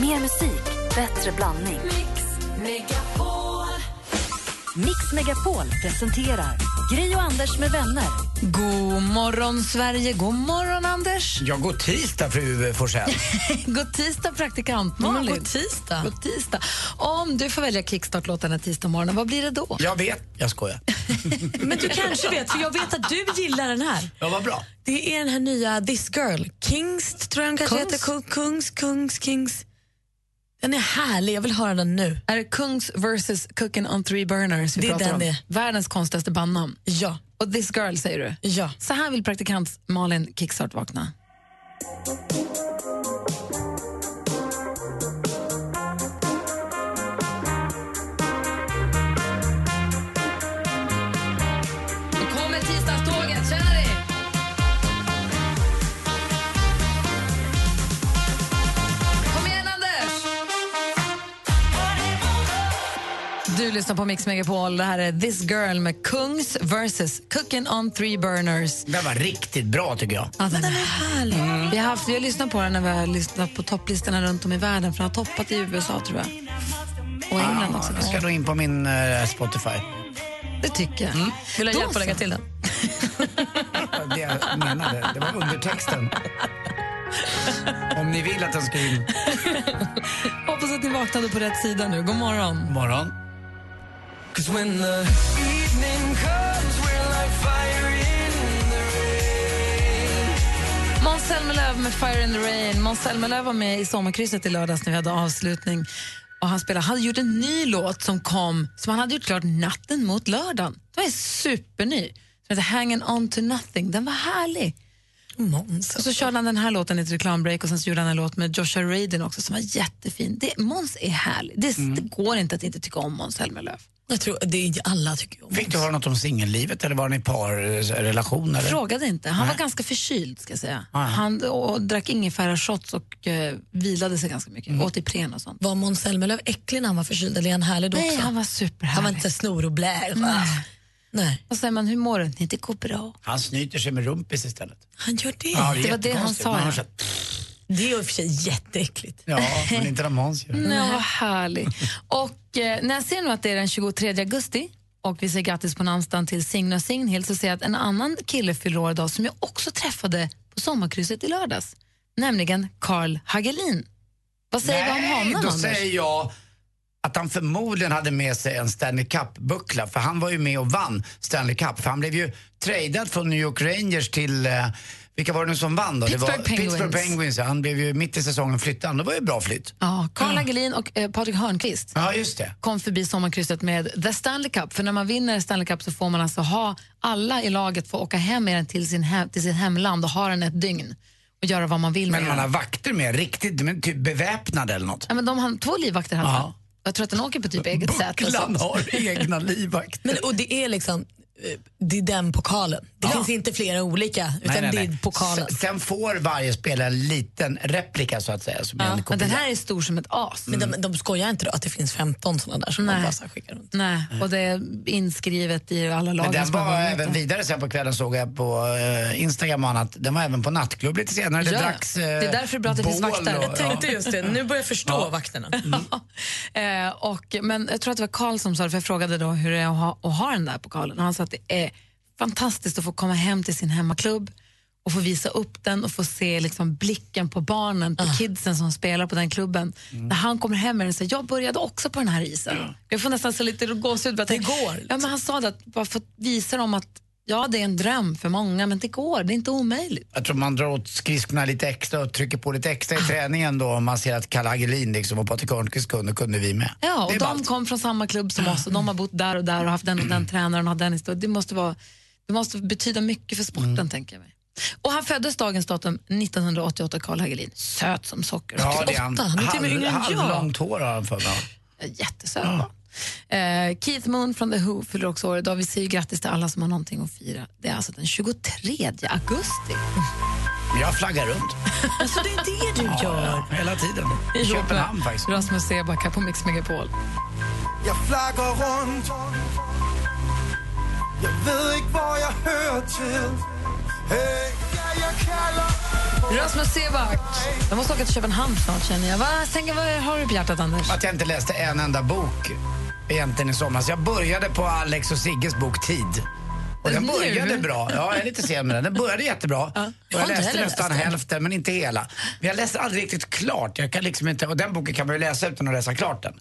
Mer musik, bättre blandning. Mix Megapol presenterar Gri och Anders med vänner. God morgon, Sverige. God morgon, Anders. Ja, god tisdag, fru Forsell. god tisdag, praktikant Malin. god tisdag. God tisdag. Om du får välja kickstart-låten den tisdag morgonen, vad blir det då? Jag vet, jag skojar. Men du kanske vet, för jag vet att du gillar den här. Ja, vad bra. Det är den här nya This Girl. Kings, tror jag den kanske Kungs? heter. Ku- Kungs, Kungs, Kings. Den är härlig, jag vill höra den nu. Är det Kungs versus Cooking on three burners vi Det är pratar den om? det är. Världens konstigaste bandnamn. Ja. Och This Girl, säger du? Ja. Så här vill praktikant Malin kickstart vakna. Du lyssnar på Mix Megapol. Det här är This Girl med Kungs versus Cooking on three burners. Den var riktigt bra, tycker jag. Ja, den är härlig. Vi, har haft, vi har lyssnat på den när vi har lyssnat på topplistorna runt om i världen för den har toppat i USA, tror jag. Och England också. Jag ska nog in på min eh, Spotify. Det tycker jag. Vill du Då ha hjälp att lägga till den? Det jag menade, det var undertexten. Om ni vill att den ska in. Hoppas att ni vaknade på rätt sida nu. God morgon. Morgon. Måns Zelmerlöw med Fire in the Rain. Måns Zelmerlöw var med i Sommarkrysset i lördags när vi hade avslutning. Och han spelade, hade gjort en ny låt som kom, som han hade gjort klart natten mot lördagen. Den var superny. Den heter Hanging on to nothing. Den var härlig. Måns. Och så körde han den här låten i ett reklambreak och sen så gjorde han en låt med Joshua Radin också som var jättefin. Det, Måns är härlig. Det, det går inte att inte tycka om Måns Zelmerlöw. Jag tror det är alla tycker om Fick du höra något om singellivet eller var ni parrelation? Eller? Frågade inte. Han var ganska förkyld ska jag säga. Ah, ja. Han och drack ingefära shots och uh, vilade sig ganska mycket. Åt Ipren och sånt. Var Måns Zelmerlöw äcklig när han var förkyld eller är han härlig då Nej, också? han var superhärlig. han var inte snor och blä. Nej. Nej. Och säger man, hur mår du? Nej, det går bra. Han snyter sig med rumpis istället. Han gör det. Ja, Det var det han sa, ja. Det är i och för sig jätteäckligt. Ja, men inte när Måns gör. Nej, vad härlig. Och eh, när jag ser nu att det är den 23 augusti och vi säger grattis på namnsdagen till Signe och Signhild så ser jag att en annan kille fyller år idag som jag också träffade på sommarkrysset i lördags. Nämligen Carl Hagelin. Vad säger vi om honom, då Anders? säger jag att han förmodligen hade med sig en Stanley Cup-buckla för han var ju med och vann Stanley Cup för han blev ju tradad från New York Rangers till eh, vilka var det nu som vann då? Pittsburgh det var Penguins. Pittsburgh Penguins. Ja. Han blev ju mitt i säsongen flyttad. Det var ju bra flytt. Ja, Carl Hagelin och eh, Patrik Hörnqvist Ja, just det. kom förbi sommarkrysset med The Stanley Cup. För när man vinner Stanley Cup så får man alltså ha, alla i laget får åka hem med den till, sin hem, till sitt hemland och ha den ett dygn och göra vad man vill med Men man har vakter med, riktigt, men typ beväpnade eller något. Ja, men de har två livvakter i alla Ja. fall. Jag tror att den åker på typ eget säte. och Bucklan har egna livvakter. Men, och det är liksom det är den pokalen. Det Ja. finns inte flera olika, utan Nej, nej, det är nej. pokalen. S- Sen får varje spelare en liten replika så att säga. Som en Men den här är stor som ett as. Men de, de skojar inte då att det finns 15 sådana där som Nej. man bara skickar runt? Nej, och det är inskrivet i alla lag. Men den var även vidare sen på kvällen såg jag på eh, Instagram och annat. Den var även på nattklubb lite senare. Det Ja, dracks eh, det är därför det är bra att det finns vakter. och- Jag Tänkte just det, nu börjar jag förstå vakterna. eh, och, men jag tror att det var Karl som sa det, för jag frågade då hur det är att ha, att ha den där pokalen. Och han sa att det är fantastiskt att få komma hem till sin hemmaklubb och få visa upp den och få se liksom blicken på barnen, på Ah. kidsen som spelar på den klubben. Mm. När han kommer hem med den och säger jag började också på den här isen. Jag får nästan så lite gåshud. Det går. Ja, men han sa det, att bara för att visa dem att ja, det är en dröm för många, men det går, det är inte omöjligt. Jag tror man drar åt skridskorna lite extra och trycker på lite Ah. extra i träningen då om man ser att Kalle Hagelin liksom och Patrik Hörnqvist kunde, kunde vi med. Ja, och de ballt. kom från samma klubb som oss och de har bott där och där och haft den och den tränaren och den historien. Det måste, vara, det måste betyda mycket för sporten, Mm. tänker jag mig. Och han föddes dagens datum 1988, Karl Hagelin. Söt som socker. Ja, det är han. 88, han är till och med yngre än jag. Halvlångt hår har han för mig. Jättesöt. va? Eh, Keith Moon från The Who fyller också år idag. Vi säger grattis till alla som har någonting att fira. Det är alltså den 23 augusti. Jag flaggar runt. Alltså det är det du gör. Ja, hela tiden. I Köpenhamn faktiskt. Rasmus Seback här på Mix Megapol. Jeg flagger rundt Jeg ved ikke, hvor jeg hører til Hey, ja, jag Rasmus Seback. Jag måste åka till Köpenhamn snart känner jag. Vad, tänker, vad har du på hjärtat Anders? Att jag inte läste en enda bok egentligen i somras. Jag började på Alex och Sigges bok Tid. Och den började bra. Ja, jag är lite sen med den. Den började jättebra. Och Jag jag läste nästan läst hälften, men inte hela. Men jag läste aldrig riktigt klart. Jag kan liksom inte, och den boken kan man ju läsa utan att läsa klart den.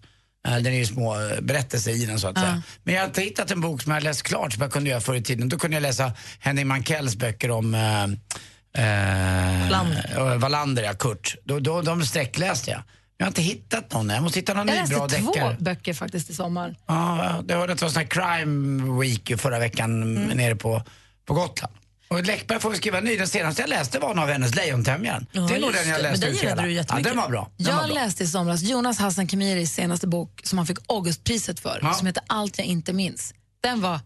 Eh, Den är ju små eh, berättelser i den så att säga. Men jag har inte hittat en bok som jag har läst klart som jag kunde göra förr i tiden. Då kunde jag läsa Henning Mankells böcker om eh, Wallander, ja, Kurt. Då, då, de sträckläste jag. Jag har inte hittat någon. Jag måste hitta någon Jag ny bra läste två deckare. böcker faktiskt i sommar. Ja, det hörde att det var sån här crime week förra veckan Mm. nere på, på Gotland. Och Läckberg får vi skriva ny. Den senaste jag läste var en av hennes Lejontämjaren. Ja, det är nog den jag läste ut hela. du Ja, den var bra. Den var Jag bra. läste i somras Jonas Hassan Khemiris senaste bok som han fick Augustpriset för, Ja. som heter Allt jag inte minns. Den var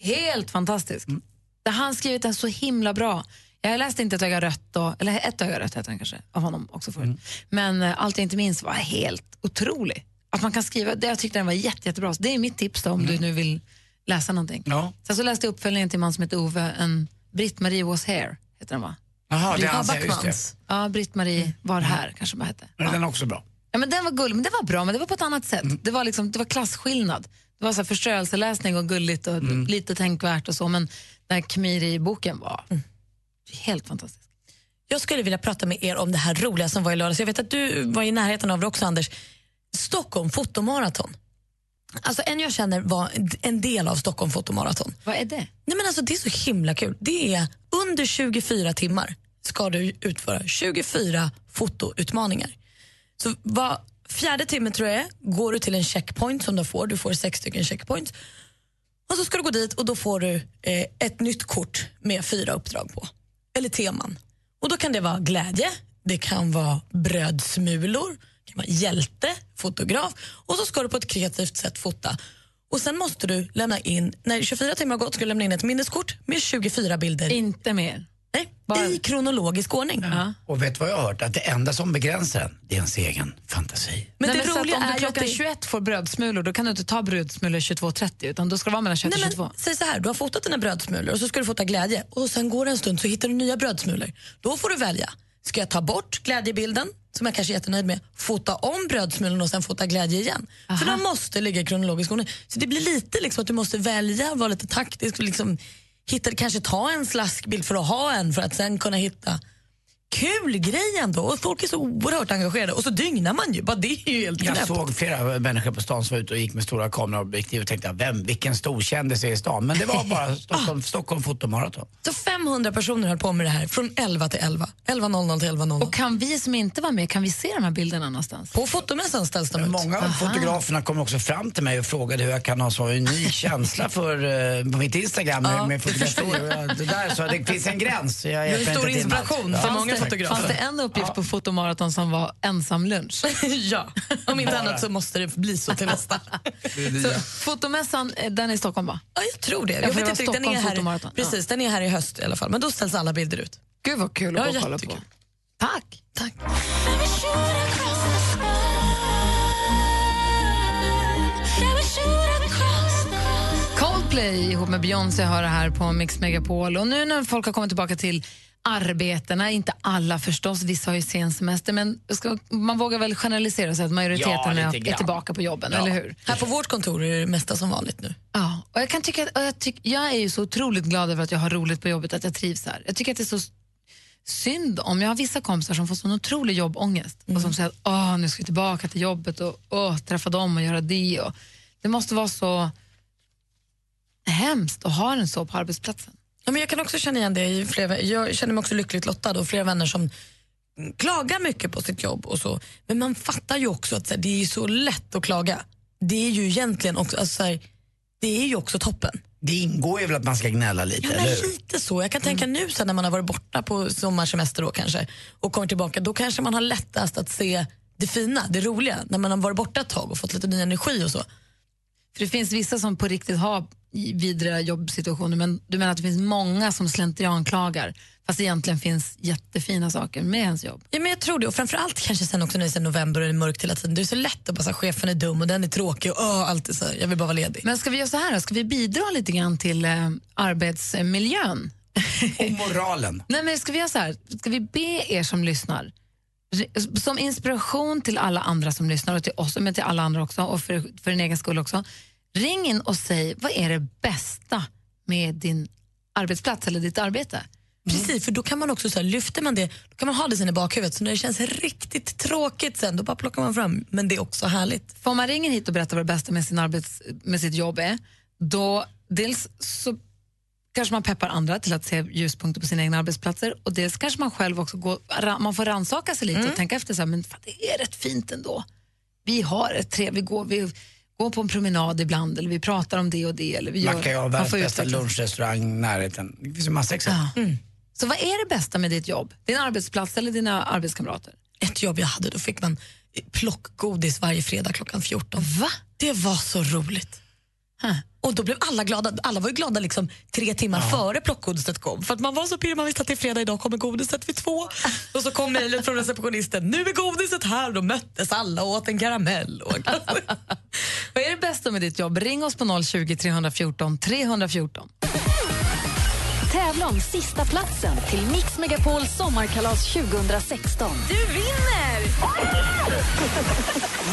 helt fantastisk. Mm. Där han skrivit den så himla bra. Jag läste inte Ett öga rött då, eller Ett öga rött heter den kanske, av honom också förut. Mm. Men eh, Allt jag inte minns var helt otrolig. Att man kan skriva, det, jag tyckte den var jätte, jättebra. Så det är mitt tips då, om du nu vill läsa någonting. Mm. Ja. Sen så läste jag uppföljningen till man som heter Ove, en Britt-Marie was here, heter den va? Jaha, det Ja, han säger, just det. Ja, Britt-Marie var här kanske man hette. Men den är också bra. Ja, men den var gullig, men det var bra, men det var på ett annat sätt. Det var liksom, det var klasskillnad. Det var så här förströelseläsning och gulligt och lite tänkvärt och så, men den här Khmiri-boken var helt fantastisk. Jag skulle vilja prata med er om det här roliga som var i lördags. Jag vet att du var i närheten av det också, Anders. Stockholm fotomaraton. Alltså en jag känner var en del av Stockholm fotomaraton. Vad är det? Nej, men alltså, det är så himla kul. Det är under 24 timmar ska du utföra 24 fotoutmaningar. Så var fjärde timme tror jag går du till en checkpoint som du får. Du får sex stycken checkpoints. Och så ska du gå dit och då får du eh, ett nytt kort med fyra uppdrag på. Eller teman. Och då kan det vara glädje, det kan vara brödsmulor, det kan vara hjälte, fotograf och så ska du på ett kreativt sätt fota. Och sen måste du lämna in, när 24 timmar har gått ska du lämna in ett minneskort med 24 bilder Inte mer. Nej, bara- i kronologisk ordning. Ja. Och vet du vad jag har hört? Att det enda som begränsar en, det är ens egen fantasi. Men Nej, det men roliga att om är du att klockan det- 21 får brödsmulor, då kan du inte ta brödsmulor 22.30 utan då ska det vara mellan 21 och Nej, 22. men, säg så här, du har fotat dina brödsmulor och så ska du fota glädje och sen går det en stund så hittar du nya brödsmulor. Då får du välja. Ska jag ta bort glädjebilden, som jag kanske är jättenöjd med, fota om brödsmulorna och sen fota glädje igen? För de måste ligga i kronologisk ordning. Så det blir lite liksom att du måste välja, vara lite taktisk och liksom hitta, kanske ta en slaskbild för att ha en för att sen kunna hitta Kul grej ändå och folk är så oerhört engagerade och så dygnar man ju. Bara det är ju helt Jag knäppt. såg flera människor på stan som var ute och gick med stora kameraobjektiv och tänkte, vem, vilken stor kändis är i stan? Men det var bara Stockholm, Stockholm fotomaraton. Så 500 personer höll på med det här från 11 till 11. 11.00 till 11.00. Och kan vi som inte var med, kan vi se de här bilderna någonstans? På fotomässan ställs de ut. Många av fotograferna kom också fram till mig och frågade hur jag kan ha så unik känsla för, eh, på mitt Instagram med, Ja, med det fotografi. Och jag- Det, där, så det finns en gräns. Jag Du är en stor inspiration Ja. för många Fotografer. fanns det en uppgift på fotomaraton som var ensam lunch? ja, om inte annat så måste det bli så till nästa. Så, fotomässan, eh, den är i Stockholm va? Ja, jag tror det. Jag det vet inte, den, är här, precis, den är här i höst i alla fall. Men då ställs alla bilder ut. Gud vad kul Ja, att gå och kolla på. Tack! Tack. Coldplay ihop med Beyoncé har det här på Mix Megapol. Och nu när folk har kommit tillbaka till arbetena, inte alla förstås, vissa har ju sen semester, men ska, man vågar väl generalisera så att majoriteten Ja, är, tillbaka på jobben, Ja. eller hur? Här på vårt kontor är det mesta som vanligt nu. Ja, och jag, kan tycka att, och jag, tyck, jag är ju så otroligt glad över att jag har roligt på jobbet, att jag trivs här. Jag tycker att det är så synd om, jag har vissa kompisar som får sån otrolig jobbångest och som säger att Åh, nu ska vi tillbaka till jobbet och åh, träffa dem och göra det. Och, det måste vara så hemskt att ha den så på arbetsplatsen. Ja, men jag kan också känna igen det. I flera, jag känner mig också lyckligt lottad och flera vänner som mm, klagar mycket på sitt jobb och så. Men man fattar ju också att så här, det är så lätt att klaga. Det är ju egentligen också, alltså, så här, det är ju också toppen. Det ingår ju väl att man ska gnälla lite, Ja, eller men lite så. Jag kan tänka nu sen när man har varit borta på sommarsemester då kanske och kommer tillbaka, då kanske man har lättast att se det fina, det roliga, när man har varit borta ett tag och fått lite ny energi och så. För det finns vissa som på riktigt har vidriga jobbsituationer men du menar att det finns många som slentrianklagar fast det egentligen finns jättefina saker med ens jobb? Ja, men jag tror det. Och framförallt kanske sen också när det är november och det är mörkt hela tiden. Det är så lätt att bara säga chefen är dum och den är tråkig och åh, allt är så här, jag vill bara vara ledig. Men ska vi göra så här då? Ska vi bidra lite grann till eh, arbetsmiljön Och moralen. Nej, men ska vi göra så här? Ska vi be er som lyssnar, som inspiration till alla andra som lyssnar och till oss, men till alla andra också och för, för din egen skull också. Ring in och säg, vad är det bästa med din arbetsplats eller ditt arbete? Precis, för då kan man också så här, lyfter man det, då kan man ha det sen i bakhuvudet. Så när det känns riktigt tråkigt sen, då bara plockar man fram. Men det är också härligt. För om man ringer hit och berättar vad det bästa med, sin arbets, med sitt jobb är, då dels så kanske man peppar andra till att se ljuspunkter på sina egna arbetsplatser och dels kanske man själv också går, man får rannsaka sig lite och tänka efter så här, men fan, det är rätt fint ändå. Vi har ett trevligt, vi går, vi går på en promenad ibland eller vi pratar om det och det. Eller vi gör, Macka jag man världens får bästa lunchrestaurang i närheten. Det finns ju massa exempel. Så vad är det bästa med ditt jobb? Din arbetsplats eller dina arbetskamrater? Ett jobb jag hade, då fick man plockgodis varje fredag klockan 14. Va? Det var så roligt. Och då blev alla glada. Alla var ju glada liksom tre timmar före plockgodiset kom. För att man var så pirrig, man visste att det är fredag, idag kommer godiset vid två. och så kom mejlet från receptionisten, nu är godiset här. Då möttes alla och åt en karamell. Och Vad är det bästa med ditt jobb? Ring oss på 020 314 314. Tävla om sista platsen till Mix Megapols sommarkalas 2016. Du vinner!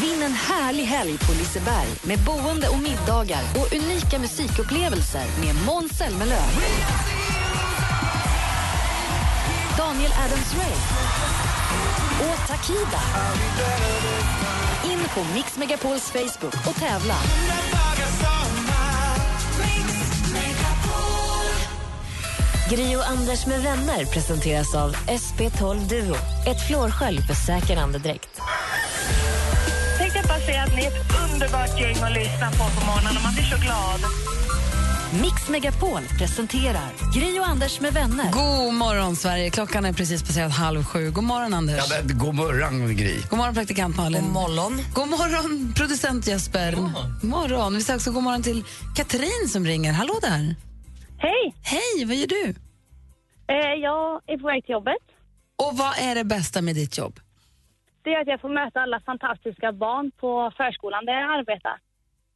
Vinn en härlig helg på Liseberg med boende och middagar och unika musikupplevelser med Måns Zelmerlöw. Daniel Adams-Ray och Takida. In på Mix Megapols Facebook och tävla. Gri och Anders med vänner presenteras av SP12 Duo. Ett flårskölj för säker andedräkt. Tänkte jag bara säga att ni är ett underbart gäng att lyssna på på morgonen och man blir så glad. Mix Megapol presenterar Gri och Anders med vänner. God morgon, Sverige. Klockan är precis passerat halv sju. God morgon, Anders. Ja, men, god morgon, Gry. God morgon, praktikant Malin. God morgon. God morgon, producent Jesper. God morgon. Vi säger också god morgon till Katrin som ringer. Hallå där. Hej! Hej, vad gör du? Eh, jag är på väg till jobbet. Och vad är det bästa med ditt jobb? Det är att jag får möta alla fantastiska barn på förskolan där jag arbetar.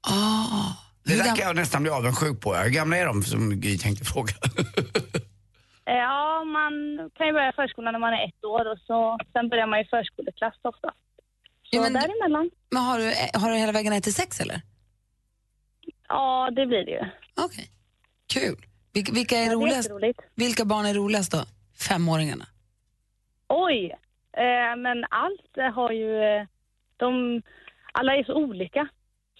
Ah, Det där kan jag nästan bli avundsjuk på. Hur gamla är de, som Gry tänkte fråga? Eh, ja, man kan ju börja förskolan när man är ett år och så, sen börjar man i förskoleklass ofta. Så Ja, men- däremellan. Men har, du, har du hela vägen ner till sex eller? Ja, det blir det ju. Okej. Kul. Vilka, vilka, är Ja, är roligast, jätteroligt. vilka barn är roligast då? Femåringarna? Oj! Eh, men allt har ju... De, alla är så olika.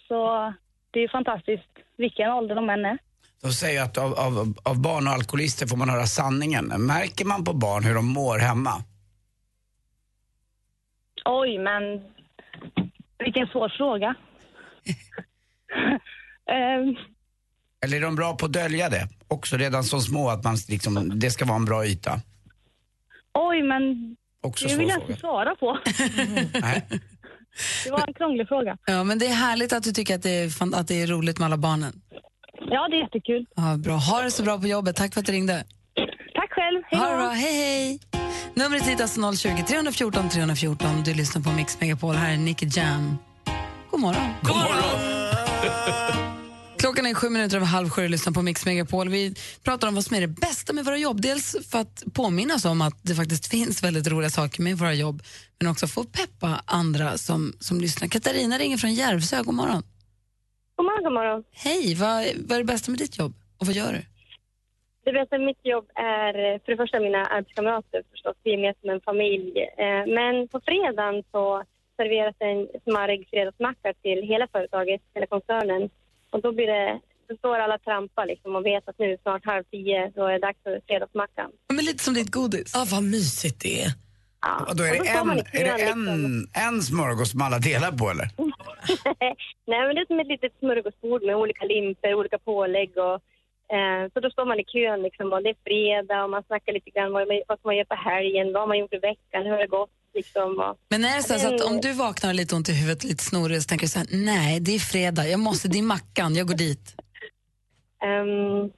Så det är ju fantastiskt vilken ålder de än är. De säger att av, av, av barn och alkoholister får man höra sanningen. Märker man på barn hur de mår hemma? Oj, men vilken svår fråga. Ehm, Eller är de bra på att dölja det? Också redan som små, att man liksom, det ska vara en bra yta. oj, men Också det vill jag inte svara på. Nej. Det var en krånglig fråga. Ja, men det är härligt att du tycker att det är, att det är roligt med alla barnen. Ja, det är jättekul. Ja, bra. Ha det så bra på jobbet. Tack för att du ringde. Tack själv. Hej Ha det då. bra. Hej, hej. Numret hit är alltså 020 314 314. Du lyssnar på Mix Megapol. Här är Nicky Jam. God morgon. God morgon! Klockan är sju minuter över halv sju och lyssnar på Mix Megapol. Vi pratar om vad som är det bästa med våra jobb. Dels för att påminna oss om att det faktiskt finns väldigt roliga saker med våra jobb, men också för att peppa andra som, som lyssnar. Katarina ringer från Järvsö. God morgon. God morgon, god morgon. Hej, vad, vad är det bästa med ditt jobb och vad gör du? Det bästa med mitt jobb är för det första mina arbetskamrater förstås. Vi är med som en familj. Eh, Men på fredagen så serveras en smarrig fredagsmacka till hela företaget, hela koncernen. Och då blir det, då står alla trampa liksom och vet att nu snart halv tio, då är det dags för fredagsmackan. Ja, Men lite som ditt godis. Ja, vad mysigt det är. Ja. Och då är det en, är det kön, liksom. en, en smörgås som alla delar på eller? Nej, men det är som ett litet smörgåsbord med olika limper, olika pålägg och eh, så då står man i kön liksom och det är fredag och man snackar lite grann vad, man- vad man göra på helgen, vad man gjort i veckan, hur har det gått liksom Men är det så, att om du vaknar och lite ont i huvudet, lite snorig, så tänker du så här, nej, det är fredag, jag måste, det är mackan, jag går dit. ehm,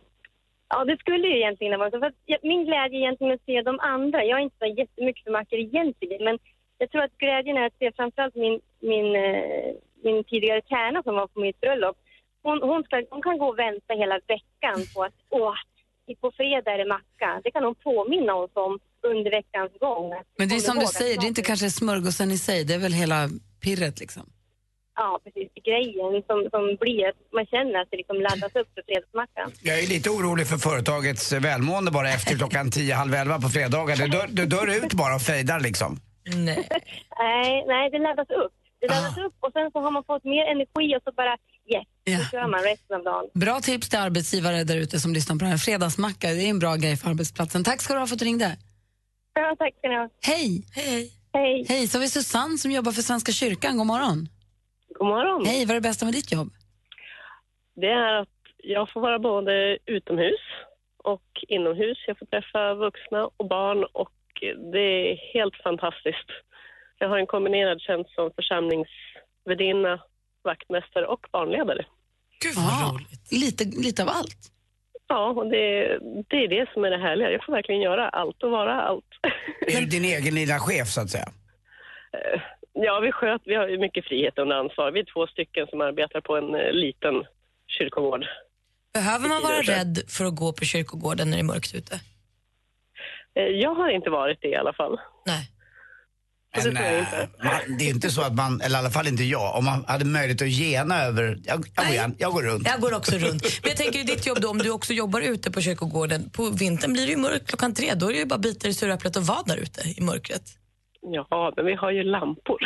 Ja, det skulle ju egentligen vara så. För min glädje är egentligen att se de andra. Jag är inte så jättemycket för mackor egentligen, men jag tror att glädjen är att se framförallt min, min, eh, min tidigare tärna som var på mitt bröllop. Hon, hon, ska, hon kan gå och vänta hela veckan på att åh, på fredag är det macka. Det kan hon påminna oss om under veckans gång. Men det är som du säger, det är inte kanske smörgåsen i sig, det är väl hela pirret liksom. Ja, precis. Grejen som, som blir att man känner att det liksom laddas upp för fredagsmackan. Jag är lite orolig för företagets välmående bara efter klockan 10, halv 11 på fredagar. Det dör, det dör ut bara och fejdar liksom. Nej. Nej, nej, det laddas upp. Det laddas Ah. upp och sen så har man fått mer energi och så bara yes, Ja. så kör man resten av dagen. Bra tips till arbetsgivare där ute som lyssnar på det här. Fredagsmacka, det är en bra grej för arbetsplatsen. Tack ska du ha för att du ringde. Ja, tack ska ni ha. Hej! Hej. Hej. Hej, så har vi Susanne som jobbar för Svenska kyrkan. God morgon. God morgon. Hej, vad är det bästa med ditt jobb? Det är att jag får vara både utomhus och inomhus. Jag får träffa vuxna och barn och det är helt fantastiskt. Jag har en kombinerad tjänst som församlingsvärdinna, vaktmästare och barnledare. Gud vad Ja, roligt. lite, lite av allt. Ja, och det, det är det som är det härliga. Jag får verkligen göra allt och vara allt. Är du din egen lilla chef så att säga? Ja, vi sköt, vi har mycket frihet under ansvar. Vi är två stycken som arbetar på en eh, liten kyrkogård. Behöver man vara rädd för att gå på kyrkogården när det är mörkt ute? Eh, Jag har inte varit det i alla fall. Nej. Det Men, tror jag inte. man, det är inte så att man, eller i alla fall inte jag, om man hade möjlighet att gena över, jag, jag, går, Nej. igen, jag går runt. Jag går också runt. Men jag tänker i ditt jobb då, om du också jobbar ute på kyrkogården, på vintern blir det ju mörkt klockan tre, då är det ju bara bita i suräpplet och vara där ute i mörkret. Ja, men vi har ju lampor.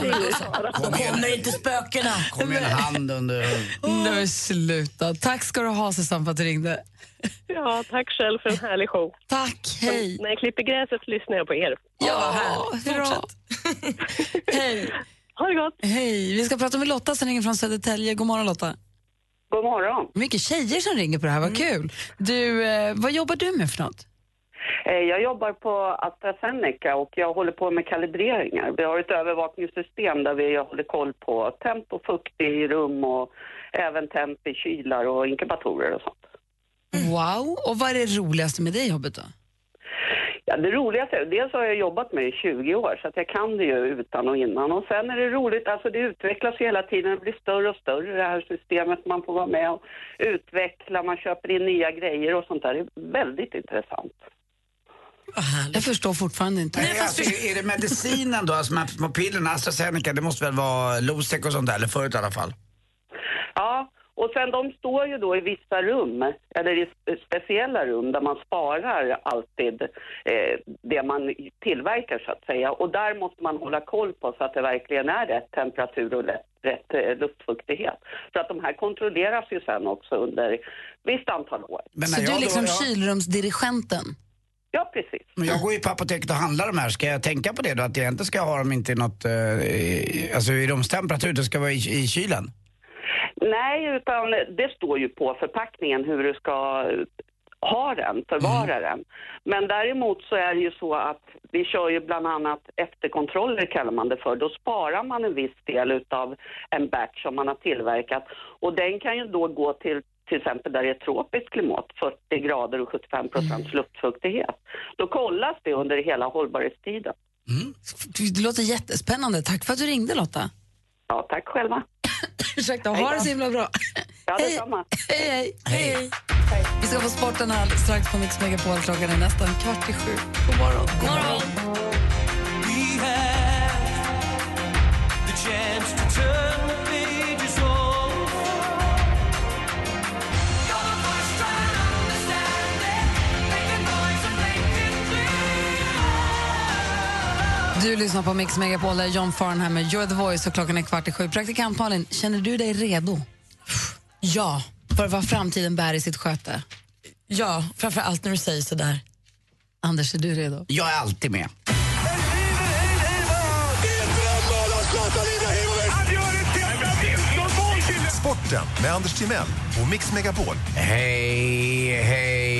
det igen, Kommer inte spökena? kom med en hand under... Nej, men sluta. Tack ska du ha, Susanne, för att du ringde. Ja, tack själv för en härlig show. Tack, hej. När jag klipper gräset lyssnar jag på er. Ja, härligt. hurra. hej. Ha det gott! Hej. Vi ska prata med Lotta som ringer från Södertälje. God morgon, Lotta. God morgon. Mycket tjejer som ringer på det här, vad kul. Du, eh, vad jobbar du med för något? Eh, Jag jobbar på AstraZeneca och jag håller på med kalibreringar. Vi har ett övervakningssystem där vi håller koll på temp och fukt i rum och även temp i kylar och inkubatorer och sånt. Wow. Och vad är det roligaste med det jobbet då? Ja, det roligaste, dels har jag jobbat med det i 20 år så att jag kan det ju utan och innan och sen är det roligt, alltså det utvecklas ju hela tiden, det blir större och större det här systemet, man får vara med och utveckla, man köper in nya grejer och sånt där, det är väldigt intressant. Jag förstår fortfarande inte. Nej, alltså, är det medicinen då, alltså små pillerna, AstraZeneca, det måste väl vara Losec och sånt där, eller förut i alla fall? Ja, och sen de står ju då i vissa rum, eller i spe- speciella rum där man sparar alltid eh, det man tillverkar så att säga. Och där måste man hålla koll på så att det verkligen är rätt temperatur och rätt, rätt eh, luftfuktighet. Så att de här kontrolleras ju sen också under visst antal år. Men Så du är liksom då, jag, kylrumsdirigenten? Ja, precis. men jag går ju på apoteket och handlar de här, ska jag tänka på det då? Att jag inte ska ha dem inte i något, eh, i- alltså i rumstemperatur, det ska vara i, i kylen? Nej, utan det står ju på förpackningen hur du ska ha den, förvara den. Men däremot så är det ju så att vi kör ju bland annat efterkontroller kallar man det för. Då sparar man en viss del utav en batch som man har tillverkat och den kan ju då gå till till exempel där det är tropiskt klimat, 40 grader och 75 procents luftfuktighet. Då kollas det under hela hållbarhetstiden. Det låter jättespännande. Tack för att du ringde Lotta. Ja, tack själva. Ursäkta, ha det så himla bra. Ja, Hej. detsamma. Hej, hej. hej. Vi ska få sporten här strax på Mix Megapol. Klockan är nästan kvart i sju. God morgon. God morgon. Du lyssnar på Mix Megapol, där är John Farnham med You're the voice och klockan är kvart i sju. Praktikant Malin, känner du dig redo Ja, för vad framtiden bär i sitt sköte? ja, framför allt när du säger sådär. Anders, är du redo? Jag är alltid med. Sporten med Anders Timell och Mix Megapol. Hej, hej,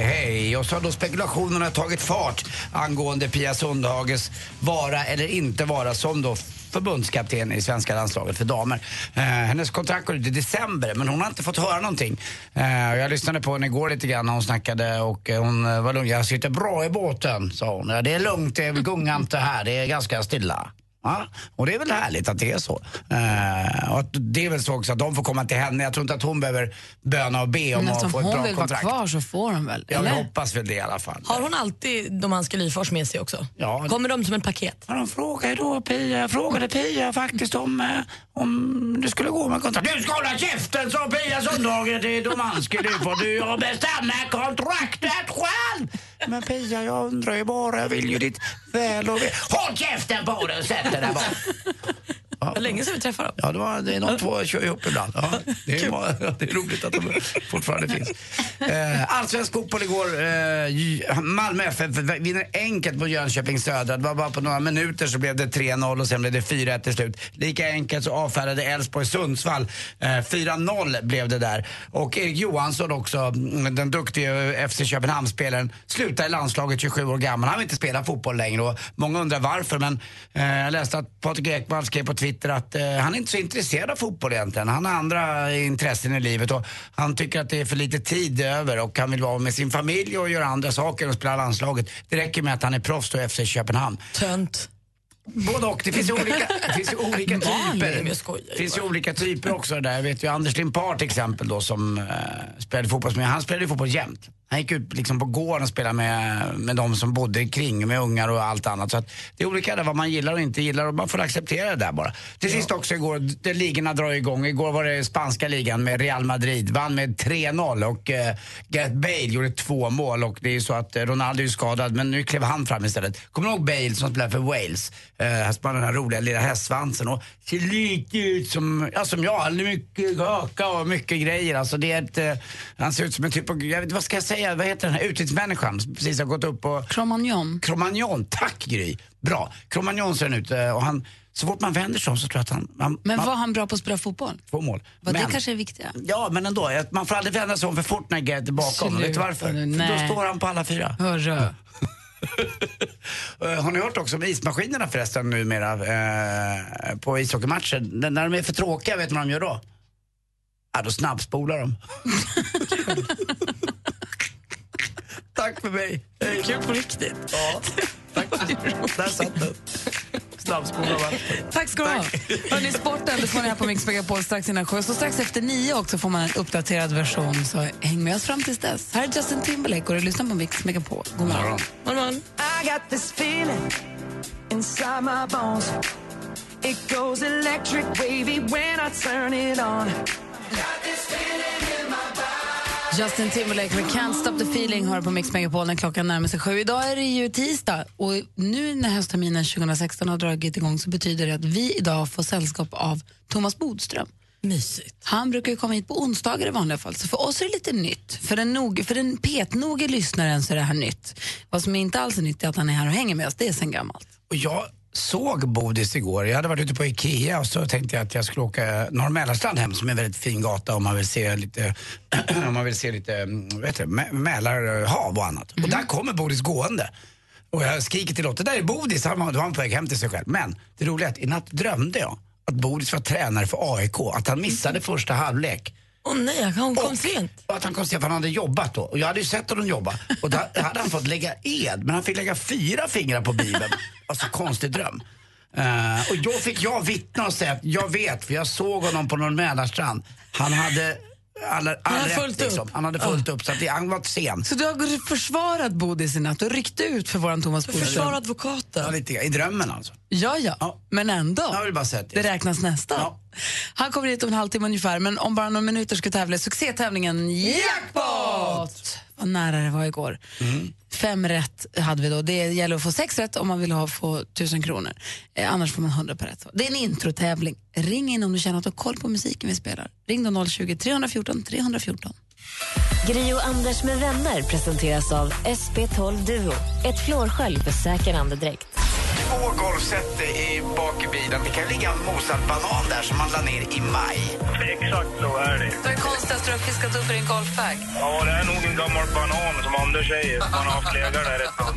hej. Och så har då spekulationerna tagit fart angående Pia Sundhages vara eller inte vara som då förbundskapten i svenska landslaget för damer. Eh, hennes kontrakt går ut i december men hon har inte fått höra någonting. Eh, jag lyssnade på henne igår lite grann när hon snackade och eh, hon eh, var lugn. Jag sitter bra i båten, sa hon. Ja, det är lugnt, det gungar inte här, det är ganska stilla. Ja, och det är väl härligt att det är så. Eh, och att det är väl så också att de får komma till henne. Jag tror inte att hon behöver böna och be om Men att alltså, få ett hon bra vill kontrakt. vara kvar så får hon väl? Jag eller? hoppas väl det i alla fall. Har hon alltid de Anska Lyfors med sig också? Ja. Kommer de som ett paket? Ja, de frågade då Pia, jag frågade Pia faktiskt om, eh, om det skulle gå med kontrakt. Du ska hålla käften sa Pia Sundhage till Domanski. Du får du och bestämma kontraktet själv. Men Pia, jag undrar ju bara, jag vill ju ditt väl och ve- Håll käften på dig och sätt dig där bak. Det länge sedan vi träffade dem. Ja, det, var, det är de två kör ihop ibland. Ja, det, är, det är roligt att de fortfarande finns. Eh, Allsvensk fotboll igår. Eh, Malmö FF vinner enkelt mot Jönköping Södra. Det var bara på några minuter så blev det 3-0 och sen blev det 4-1 till slut. Lika enkelt så avfärdade Elfsborg Sundsvall. Eh, 4-0 blev det där. Och Erik Johansson också, mm, den duktiga FC Köpenhamn-spelaren, slutar i landslaget 27 år gammal. Han vill inte spela fotboll längre och många undrar varför men eh, jag läste att Patrik Ekman skrev på Twitter att eh, han är inte så intresserad av fotboll egentligen. Han har andra intressen i livet och han tycker att det är för lite tid över och han vill vara med sin familj och göra andra saker och spela landslaget. Det räcker med att han är proffs och FC Köpenhamn. Tönt. Både och. Det finns ju olika, det finns ju olika typer. Det finns ju olika typer också där. Jag vet ju Anders Limpar till exempel då som eh, spelade fotboll. Han spelade ju fotboll jämt. Han gick ut liksom på gården och spelade med, med de som bodde kring, med ungar och allt annat. Så att det är olika där vad man gillar och inte gillar och man får acceptera det där bara. Till sist också igår, det, ligorna drar igång. Igår var det spanska ligan med Real Madrid. Vann med 3-0 och eh, Gareth Bale gjorde två mål och det är ju så att eh, Ronaldo är skadad men nu klev han fram istället. Kommer du ihåg Bale som spelade för Wales? Eh, som har den här roliga lilla hästsvansen och ser lite ut som, ja, som jag. Han mycket kaka och mycket grejer. Alltså det är ett, eh, han ser ut som en typ av, jag vet, vad ska jag säga, vad heter den här utsiktsmänniskan som precis har gått upp och Cromagnon. Cromagnon, tack Gry. Bra. Cromagnon ser den ut eh, och han, så fort man vänder sig om så tror jag att han... han Men man, var han bra på att spela fotboll? Två mål. Var men, det kanske är viktiga? Ja, men ändå. Man får aldrig vända sig om för fort när Gareth är bakom. Sluta Vet du varför? nu, För då nej. står han på alla fyra. Hörru. Eh, Har ni hört också om ismaskinerna förresten numera eh, på ishockeymatcher? När de är för tråkiga, vet du vad de gör då? Ja, då snabbspolar de. Tack för mig. Det är kul på riktigt. Ja, tack. Där satt den. Snabbspolar matchen. Tack ska du ha. Hörrni, sporten det får ni här på Mix Megapol strax innan sju. Så strax efter nio också får man en uppdaterad version. Så häng med oss fram tills dess. Här är Justin Timberlake och du lyssnar på Mix Megapol. God morgon. Man, man. I got this feeling inside my bones. It goes electric wavy when I turn it on. Justin Timberlake med Can't Stop the Feeling hör på Mix Megapol när klockan närmar sig sju. Idag är det ju tisdag och nu när höstterminen 2016 har dragit igång så betyder det att vi idag får sällskap av Thomas Bodström. Mysigt. Han brukar ju komma hit på onsdagar i vanliga fall, så för oss är det lite nytt. För den, nog, för den petnoge lyssnaren så är det här nytt. Vad som inte alls är nytt är att han är här och hänger med oss, det är sen gammalt. Och jag såg Bodis igår. Jag hade varit ute på Ikea och så tänkte jag att jag skulle åka Norr Mälarstrand hem som är en väldigt fin gata om man vill se lite, om man vill se lite mm, det, Mä- Mälarhav och annat. Och där kommer Bodis gående. Och jag skriker till Lotta, där är Bodis, han var, då var han på väg hem till sig själv. Men det roliga är att i natt drömde jag att Bodis var tränare för AIK, att han missade första halvlek. Åh nej, han kom Och- sent. Och att han kom sent för han hade jobbat då. Och jag hade ju sett honom jobba. Och då hade han fått lägga ed, men han fick lägga fyra fingrar på Bibeln. Alltså konstig dröm. Eh, och då fick jag vittna och säga att jag vet, för jag såg honom på någon Mälarstrand. Han hade alla, all hade rätt, liksom. Han hade fullt upp, så att det, han var sen. Så du har försvarat Bodis i natt och ryckt ut för våran Thomas Bodström? Ja, advokaten. lite, I drömmen alltså. Ja, ja, Ja. men ändå. Jag vill bara säga Det det. räknas nästan. Ja. Han kommer hit om en halvtimme ungefär, men om bara några minuter ska tävla i succétävlingen Jackpot! Vad nära det var igår. Mm. Fem rätt hade vi då. Det gäller att få sex rätt om man vill ha, få tusen kronor. Eh, annars får man hundra per rätt. Det är en introtävling. Ring in om du känner att du har koll på musiken vi spelar. Ring då 020 314 314. Gri och Anders med vänner presenteras av SP12 Duo. Ett flårskölj för säker andedräkt. Två golfset i bak i bilen. Det kan ligga en mosad banan där som man la ner i maj. Exakt så är det. Vad är konstigast du har fiskat upp i din golfbag? Ja, det är nog en gammal banan som Anders säger. Man har haft legat där ett tag.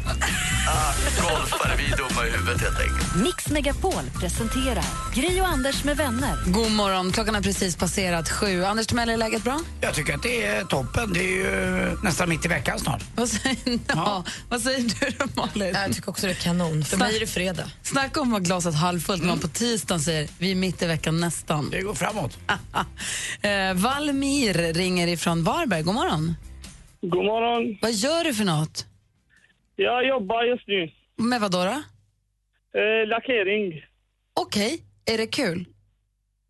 Ah, golfare, vi är dumma i huvudet helt enkelt. Mix Megapol presenterar Gri och Anders med vänner. God morgon, klockan har precis passerat sju. Anders Timell, är läget bra? Jag tycker att det är toppen. Det är ju nästan mitt i veckan snart. Vad säger, ja. vad säger du Malin? Jag tycker också det är kanon. För mig är det fredag. Snacka om att glaset halvfullt när man på tisdagen säger vi är mitt i veckan nästan. Det går framåt. eh, Valmir ringer ifrån Varberg. God morgon. God morgon. Vad gör du för något? Jag jobbar just nu. Med vad då? då? Eh, lackering. Okej, är det kul?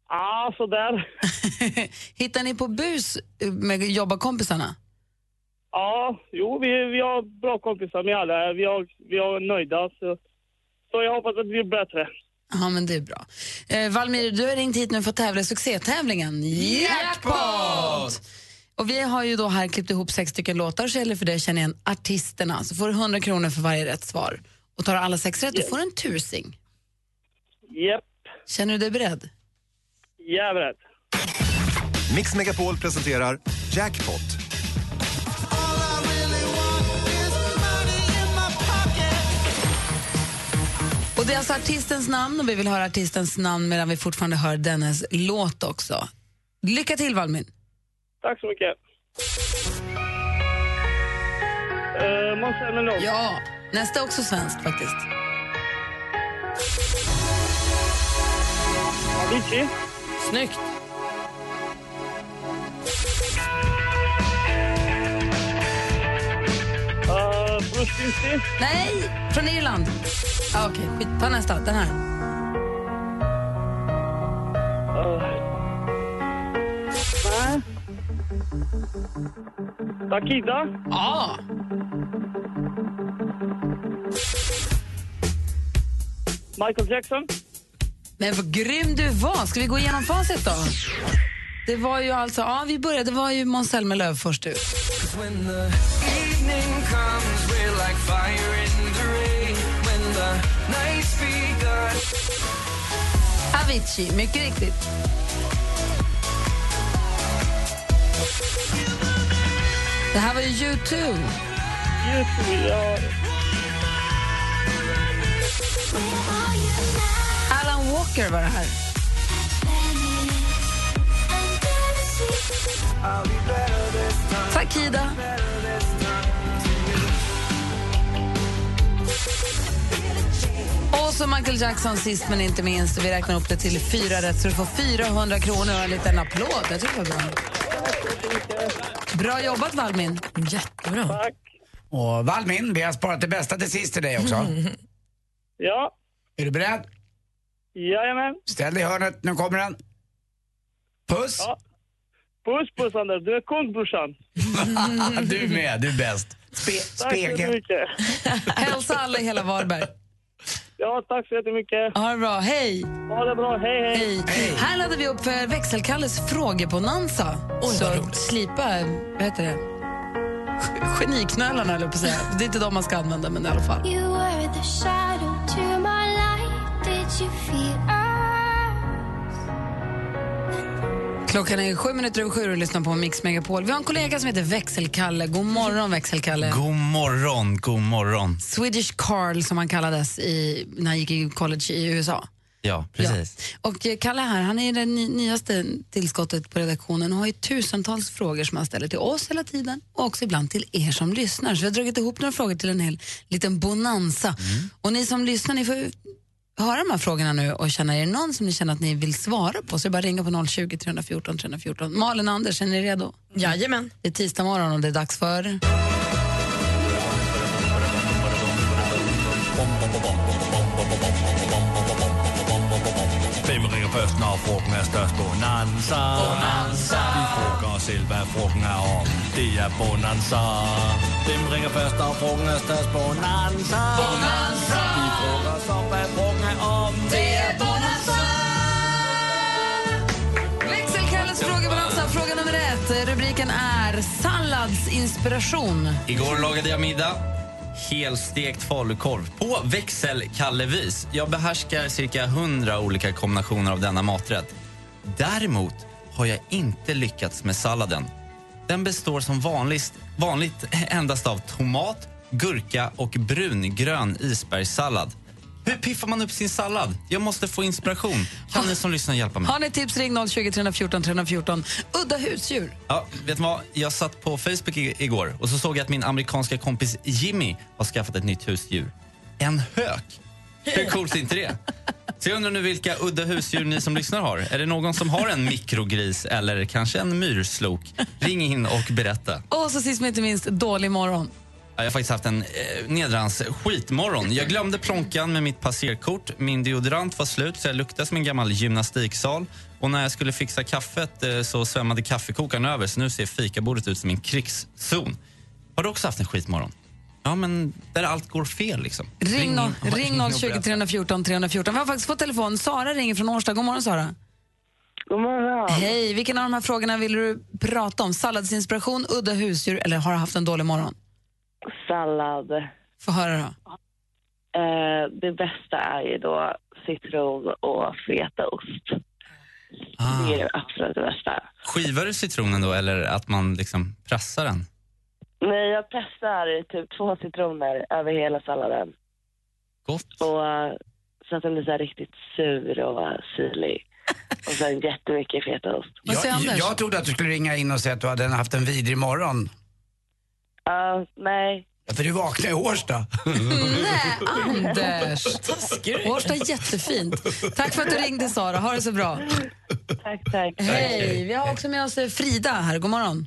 Ah, sådär. Hittar ni på bus med jobbarkompisarna? Ja, jo, vi, vi har bra kompisar med alla. Vi, har, vi är nöjda. Så, så jag hoppas att det blir bättre. Ja, men det är bra. Eh, Valmir, du har ringt hit nu för att tävla i succétävlingen Jackpot! Och vi har ju då här klippt ihop sex stycken låtar så gäller det för dig att känna igen artisterna. Så får du 100 kronor för varje rätt svar. Och tar du alla sex rätt, du får en tusing. Japp, Känner du dig beredd? jag är beredd. Mix Megapol presenterar Jackpot. Och det är alltså artistens namn och vi vill höra artistens namn medan vi fortfarande hör dennes låt också. Lycka till Valmin. Tack så mycket. Uh, Måns Zelmerlöw. Ja, nästa är också svenskt faktiskt. Avicii. Snyggt. Nej, från Irland. Ah, Okej, skit. ta nästa. Den här. Uh, nej. Takida. Ja. Michael Jackson. Men vad grym du var. Ska vi gå igenom facit då? Det var ju alltså, ja vi började, det var ju Måns Zelmerlöw först ut. Avicii, mycket riktigt. Det här var ju U2. YouTube, ja. Alan Walker var det här. Takida. Och så Michael Jackson sist men inte minst. Vi räknar upp det till fyra rätt så du får 400 kronor och en liten applåd. Jag tycker det var bra. Bra jobbat Valmin. Jättebra. Tack. Och Valmin, vi har sparat det bästa till sist till dig också. Ja, Är du beredd? jajamän. Ställ dig i hörnet, nu kommer den. Puss! Ja. Puss, puss, Anders. Du är kung, brorsan. du med, du är bäst. Spe Tack så mycket. Hälsa alla i hela Varberg. Ja, tack så jättemycket. Ha det bra. Hej! Ha det bra. Hej, hej. Hej. Här laddar vi upp för växelkalles frågebonanza. Oj, Så roligt. slipa, vad heter det? Geniknölarna, eller på säga. Det är inte de man ska använda, men i alla fall. You were the shadow to my light. Did you feel Klockan är sju minuter över sju och lyssnar på Mix Megapol. Vi har en kollega som heter Växelkalle. God morgon, Växelkalle. God morgon, god morgon. Swedish Carl, som han kallades i, när han gick i college i USA. Ja, precis. Och eh, Kalle här, han är det ny, nyaste tillskottet på redaktionen och har ju tusentals frågor som han ställer till oss hela tiden och också ibland till er som lyssnar. Så vi har dragit ihop några frågor till en hel liten bonanza. Och ni som lyssnar, ni får höra de här frågorna nu och känna, är det någon som ni känner att ni vill svara på så är det bara ringa på 020 314 314. Malin och Anders, är ni redo? Jajamän. Det är tisdag morgon och det är dags för... Hvem ringer først, når frugten er størst? Bonanza. Bonanza. Vi frågar os selv, hvad frugten er om. Det er Bonanza. Hvem ringer først, når frugten er størst? Bonanza. Bonanza. Frågar os om. Det er Bonanza. Växelkalles frågebalansa. Fråga nummer ett. Rubriken är salladsinspiration. Igår lagade jag middag. Helstekt falukorv på växelkallevis. Jag behärskar cirka 100 olika kombinationer av denna maträtt. Däremot har jag inte lyckats med salladen. Den består som vanligt, vanligt endast av tomat, gurka och brungrön isbergssallad. Hur piffar man upp sin sallad? Jag måste få inspiration. Kan ni som lyssnar hjälpa mig? Har ni tips, ring 020 314 314. Udda husdjur. Ja, vet du vad? Jag satt på Facebook i- igår och så såg jag att min amerikanska kompis Jimmy har skaffat ett nytt husdjur. En hök. Hur coolt är inte det? Så jag undrar nu vilka udda husdjur ni som lyssnar har. Är det någon som har en mikrogris eller kanske en myrslok? Ring in och berätta. Och så sist men inte minst, dålig morgon. Ja, Jag har faktiskt haft en eh, nedrans skitmorgon. Jag glömde plånkan med mitt passerkort. Min deodorant var slut så jag luktade som en gammal gymnastiksal. Och när jag skulle fixa kaffet eh, så svämmade kaffekokaren över så nu ser fikabordet ut som en krigszon. Har du också haft en skitmorgon? Ja, men där allt går fel liksom. Ring, no, ring och 020 berätta. 314 314. Vi har faktiskt fått telefon. Sara ringer från Årsta. God morgon, Sara. God morgon. Hej. Vilken av de här frågorna vill du prata om? Salladsinspiration, udda husdjur eller har du haft en dålig morgon? Sallad. Få höra då. Eh, det bästa är ju då citron och fetaost. Ah. Det är det absolut det bästa. Skivar du citronen då eller att man liksom pressar den? Nej, jag pressar typ två citroner över hela salladen. Gott. Och, eh, så att den blir så här riktigt sur och syrlig. Och sen jättemycket fetaost. Jag, jag trodde att du skulle ringa in och säga att du hade haft en vidrig morgon. Ja, nej. Ja, För du vaknade i Årsta. Anders! Årsta är jättefint. Tack för att du ringde, Sara. Ha det så bra. Tack, tack. Hej. Vi har också med oss eh, Frida här. God morgon.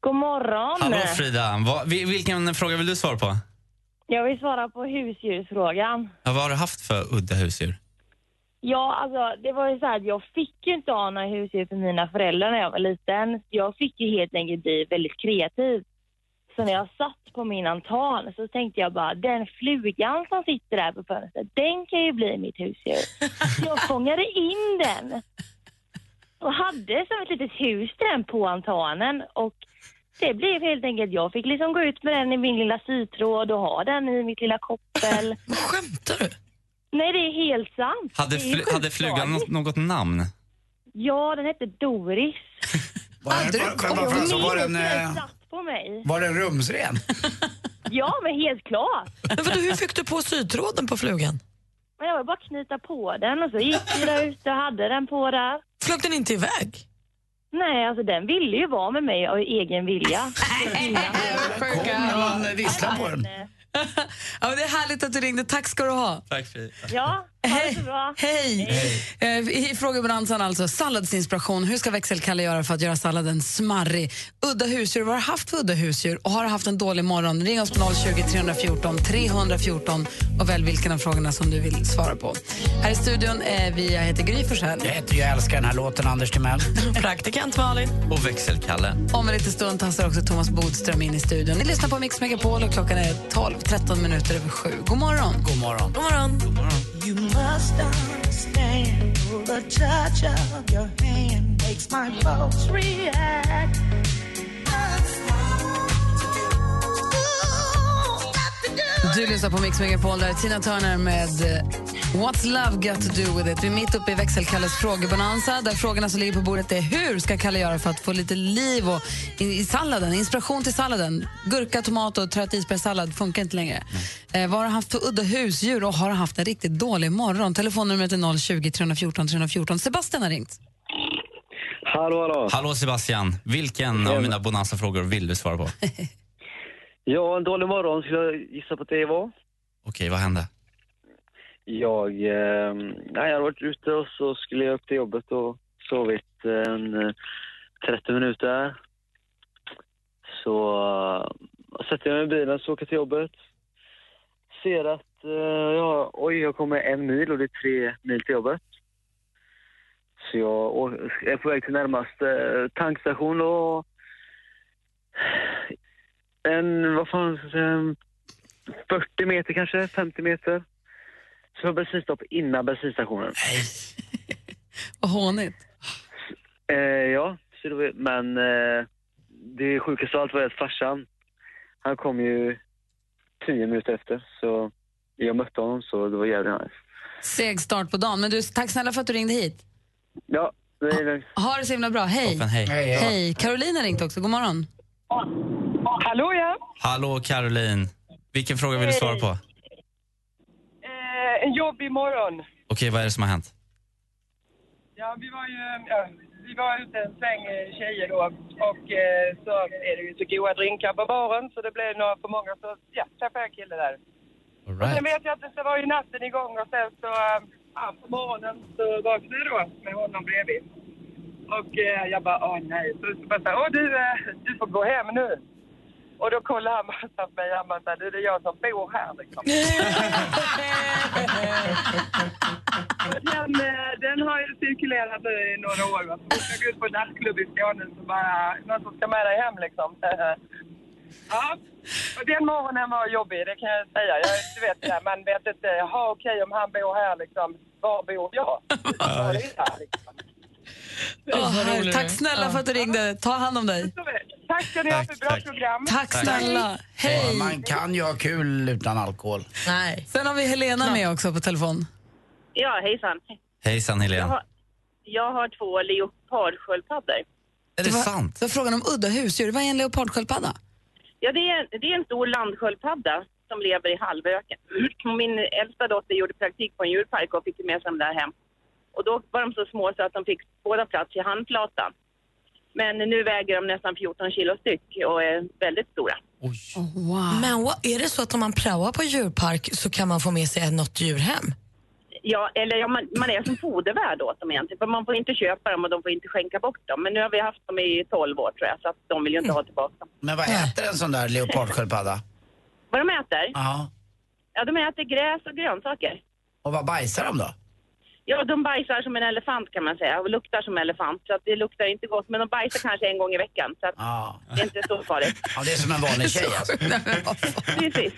God morgon. Hallå Frida, vilken fråga vill du svara på? Jag vill svara på husdjursfrågan. Ja, vad har du haft för udda husdjur? Ja, alltså det var ju så här att jag fick ju inte ha några husdjur för mina föräldrar när jag var liten. Jag fick ju helt enkelt bli väldigt kreativ. Så när jag satt på min altan så tänkte jag bara, den flugan som sitter där på fönstret, den kan ju bli mitt husdjur. Så jag fångade in den och hade som ett litet hus till den på altanen. Och det blev helt enkelt, jag fick liksom gå ut med den i min lilla sytråd och ha den i mitt lilla koppel. Skämtar du? Nej, det är helt sant. Hade, fl- hade flugan något, något namn? Ja, den hette Doris. Var, var, var, var, var, så var, den, Den eh, satt på mig. var den rumsren? Ja, men helt klart. Men vadå, hur fick du på sytråden på flugan? Men jag var bara knyta på den och så gick vi där ute och hade den på där. Flög den inte iväg? Nej, alltså den ville ju vara med mig av egen vilja. Kom någon vissla på den? Ja, men det är härligt att du ringde. Tack ska du ha. Tack. Ja, ha det så bra. Hej! Eh, I frågebonanzan alltså, salladsinspiration. Hur ska växelkalle göra för att göra salladen smarrig? Udda husdjur, vad har du haft för udda husdjur? Och har du haft en dålig morgon? Ring oss på 020 314 314 och välj vilken av frågorna som du vill svara på. Här i studion är vi, jag heter Gry Forssell. Jag, heter, jag älskar den här låten, Anders Timell. Praktikant Malin. Och växelkalle. Om en liten stund tassar också Thomas Bodström in i studion. Ni lyssnar på Mix Megapol och klockan är 12-13 minuter över sju. God morgon! God morgon. God morgon. You must understand the touch of your hand makes my pulse react. Du lyssnar på Mix Megapol, där är Tina Turner med eh, What's Love Got To Do With It. Vi är mitt uppe i växelkalles frågebonanza där frågorna som ligger på bordet är hur ska Kalle göra för att få lite liv och, i, i salladen, inspiration till salladen. Gurka, tomat och trött isbergssallad funkar inte längre. Eh, vad har du haft för udda husdjur och har du haft en riktigt dålig morgon? Telefonnumret är 020 314 314. Sebastian har ringt. Hallå, hallå. Hallå Sebastian, vilken av mina bonanza-frågor vill du svara på? Ja, en dålig morgon skulle jag gissa på att det var. Okej, vad hände? Jag, eh, nej, jag hade varit ute och så skulle jag upp till jobbet och sovit en eh, 30 minuter. Så uh, sätter jag mig i bilen och åker till jobbet. Ser att, eh, ja, oj, jag kommer en mil och det är tre mil till jobbet. Så jag är på väg till närmaste eh, tankstation och en, vad fan ska jag säga, 40 meter kanske, 50 meter. Så jag har bensinstopp innan bensinstationen. Vad hånigt. Eh, ja, så det var, men eh, det sjukaste av allt var att farsan, han kom ju 10 minuter efter. Så jag mötte honom så det var jävligt nice. Seg start på dagen, men du, tack snälla för att du ringde hit. Ja, det är lugnt. Ha det så himla bra. Hej! Toppen, hej. Hej, hej. Hej! Caroline har ringt också. God morgon. Hallå ja. Hallå Caroline. Vilken fråga vill du svara på? Eh, en jobbig morgon. Okej, vad är det som har hänt? Ja, vi var ju ja, vi var ute en sväng eh, tjejer då och eh, så är det ju så goda drinkar på baren så det blev några för många så ja, träffade jag en kille där. All Och sen vet jag att det var ju natten igång och sen så eh, ja, på morgonen så vaknade jag då med honom bredvid. Och eh, jag bara, åh nej. Så, så bara, så här, åh du, eh, du får gå hem nu. Och då kollade han bara på mig, han bara, så här, det är jag som bor här liksom. den, eh, den har ju cirkulerat nu i några år. Va? Vi ska gå ut på en nattklubb i Skåne så bara, någon som ska med dig hem liksom. ja, och den morgonen var jobbig, det kan jag säga. Jag, du vet, det man vet inte, jaha okej om han bor här liksom, var bor jag? Var är jag, liksom? Här, tack snälla för att du ringde. Ta hand om dig. Tack ska ni ha för bra program. Tack snälla. Hej. Man kan ju ha kul utan alkohol. Nej. Sen har vi Helena med också på telefon. Ja, hejsan. Hejsan Jag Helene. har, jag har två leopardsköldpaddor. Är det sant? Så frågan om udda husdjur, vad är en leopardsköldpadda? Ja, det är, det är en stor landsköldpadda som lever i halvöken. Min äldsta dotter gjorde praktik på en djurpark och fick med sig dem där hem. Och då var de så små så att de fick båda plats i handflatan. Men nu väger de nästan 14 kilo styck och är väldigt stora. Men vad, är det så att om man praoar på djurpark så kan man få med sig något djur hem? Ja, eller ja, man, man är som fodervärd åt dem egentligen. För man får inte köpa dem och de får inte skänka bort dem. Men nu har vi haft dem i 12 år tror jag, så att de vill ju inte ha tillbaka dem. Men vad äter en sån där leopardsköldpadda? Vad de äter? Ja. Ja, de äter gräs och grönsaker. Och vad bajsar de då? Ja, de bajsar som en elefant kan man säga och luktar som elefant. Så att det luktar inte gott, men de bajsar kanske en gång i veckan. Så att Ja. det är inte så farligt. Ja, det är som en vanlig tjej alltså. Precis.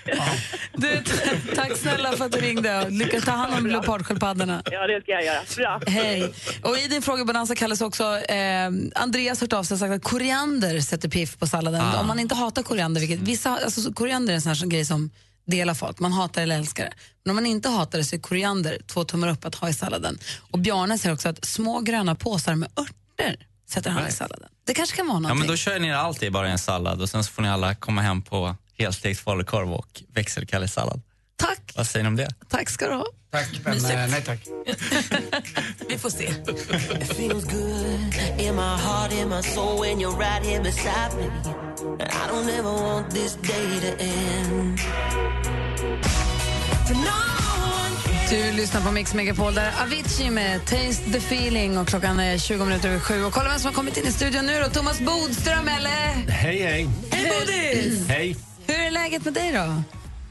Du, t- tack snälla för att du ringde. Lycka ta hand om leopardsköldpaddorna. Ja, det ska jag göra. Bra. Hej. Och I din frågebonanza kallas också eh, Andreas hört av sig och sagt att koriander sätter piff på salladen. Ah. Om man inte hatar koriander, vilket vissa, alltså, så koriander är en sån här grej som delar folk. Man hatar eller älskar det. Men om man inte hatar det så är koriander två tummar upp att ha i salladen. Och Bjarne säger också att små gröna påsar med örter sätter han i salladen. Det kanske kan vara Ja, någonting. men då kör ni allt i bara en sallad och sen så får ni alla komma hem på helstekt falukorv och växelkallesallad. Tack. Vad säger ni om det? Tack ska du ha. Tack, men Mysigt. nej tack. Vi får se. Du lyssnar på Mix Megapol där Avicii med Taste the feeling och kloccan är 20 minuter över sju. Och kolla vem som har kommit in i studion nu då. Thomas Bodström eller? Hej, hej. Hej Bodis! Hej. Hur är läget med dig då?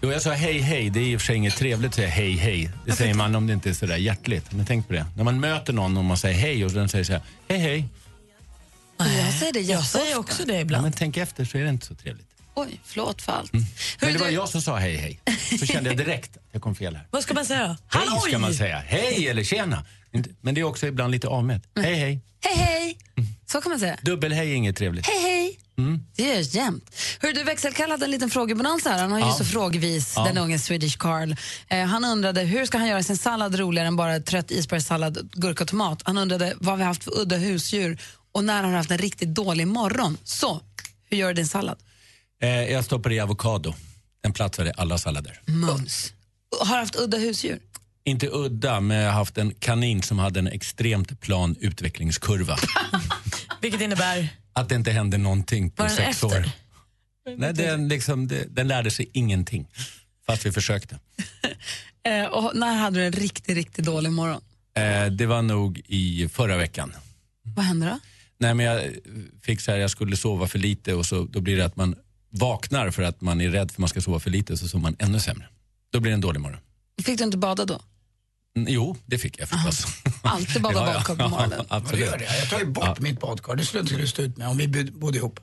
Jo, jag sa hej, hej. Det är i och för sig inget trevligt att säga hej, hej. Det säger man om det inte är så där hjärtligt. Men tänk på det. När man möter någon och man säger hej och den säger så här, hej, hej. Jag säger det Jag säger också det Ja, ibland. men tänk efter så är det inte så trevligt. Oj, förlåt för allt. Men det var jag som sa hej, hej. Så kände jag direkt att jag kom fel här. Vad ska man säga då? Hej ska man säga. Hej eller tjena. Inte- Men det är också ibland lite avmätt. Hej, hej. Hej hej! Så kan man säga. Dubbel-hej är inget trevligt. Hej hej! Mm. Det jag jämt. Hör du, Växelkalle hade en liten frågebonanza här. Han har ju Ja. så frågvis, Ja. den unge Swedish Carl. Eh, han undrade hur ska han göra sin sallad roligare än bara trött isbergssallad, gurka och tomat. Han undrade vad vi har haft för udda husdjur och när har du haft en riktigt dålig morgon. Så, hur gör du din sallad? Eh, jag stoppar i avokado. Den platsar i alla sallader. Mums. Har du haft udda husdjur? Inte udda, men jag har haft en kanin som hade en extremt plan utvecklingskurva. Vilket innebär? Att det inte hände någonting på sex efter? år. Nej, den, liksom, den lärde sig ingenting, fast vi försökte. Eh, och när hade du en riktigt, riktigt dålig morgon? Eh, det var nog i förra veckan. Vad hände då? Nej, men jag fick så här, jag skulle sova för lite och så, då blir det att man vaknar för att man är rädd för att man ska sova för lite så sover man ännu sämre. Då blir det en dålig morgon. Fick du inte bada då? Mm, Jo, det fick jag förstås. Alltid bada Ja, ja. badkar på morgonen. Vad Absolut. gör det? Jag tar ju bort mitt badkar. Det skulle inte du stå ut med om vi bod- bodde ihop.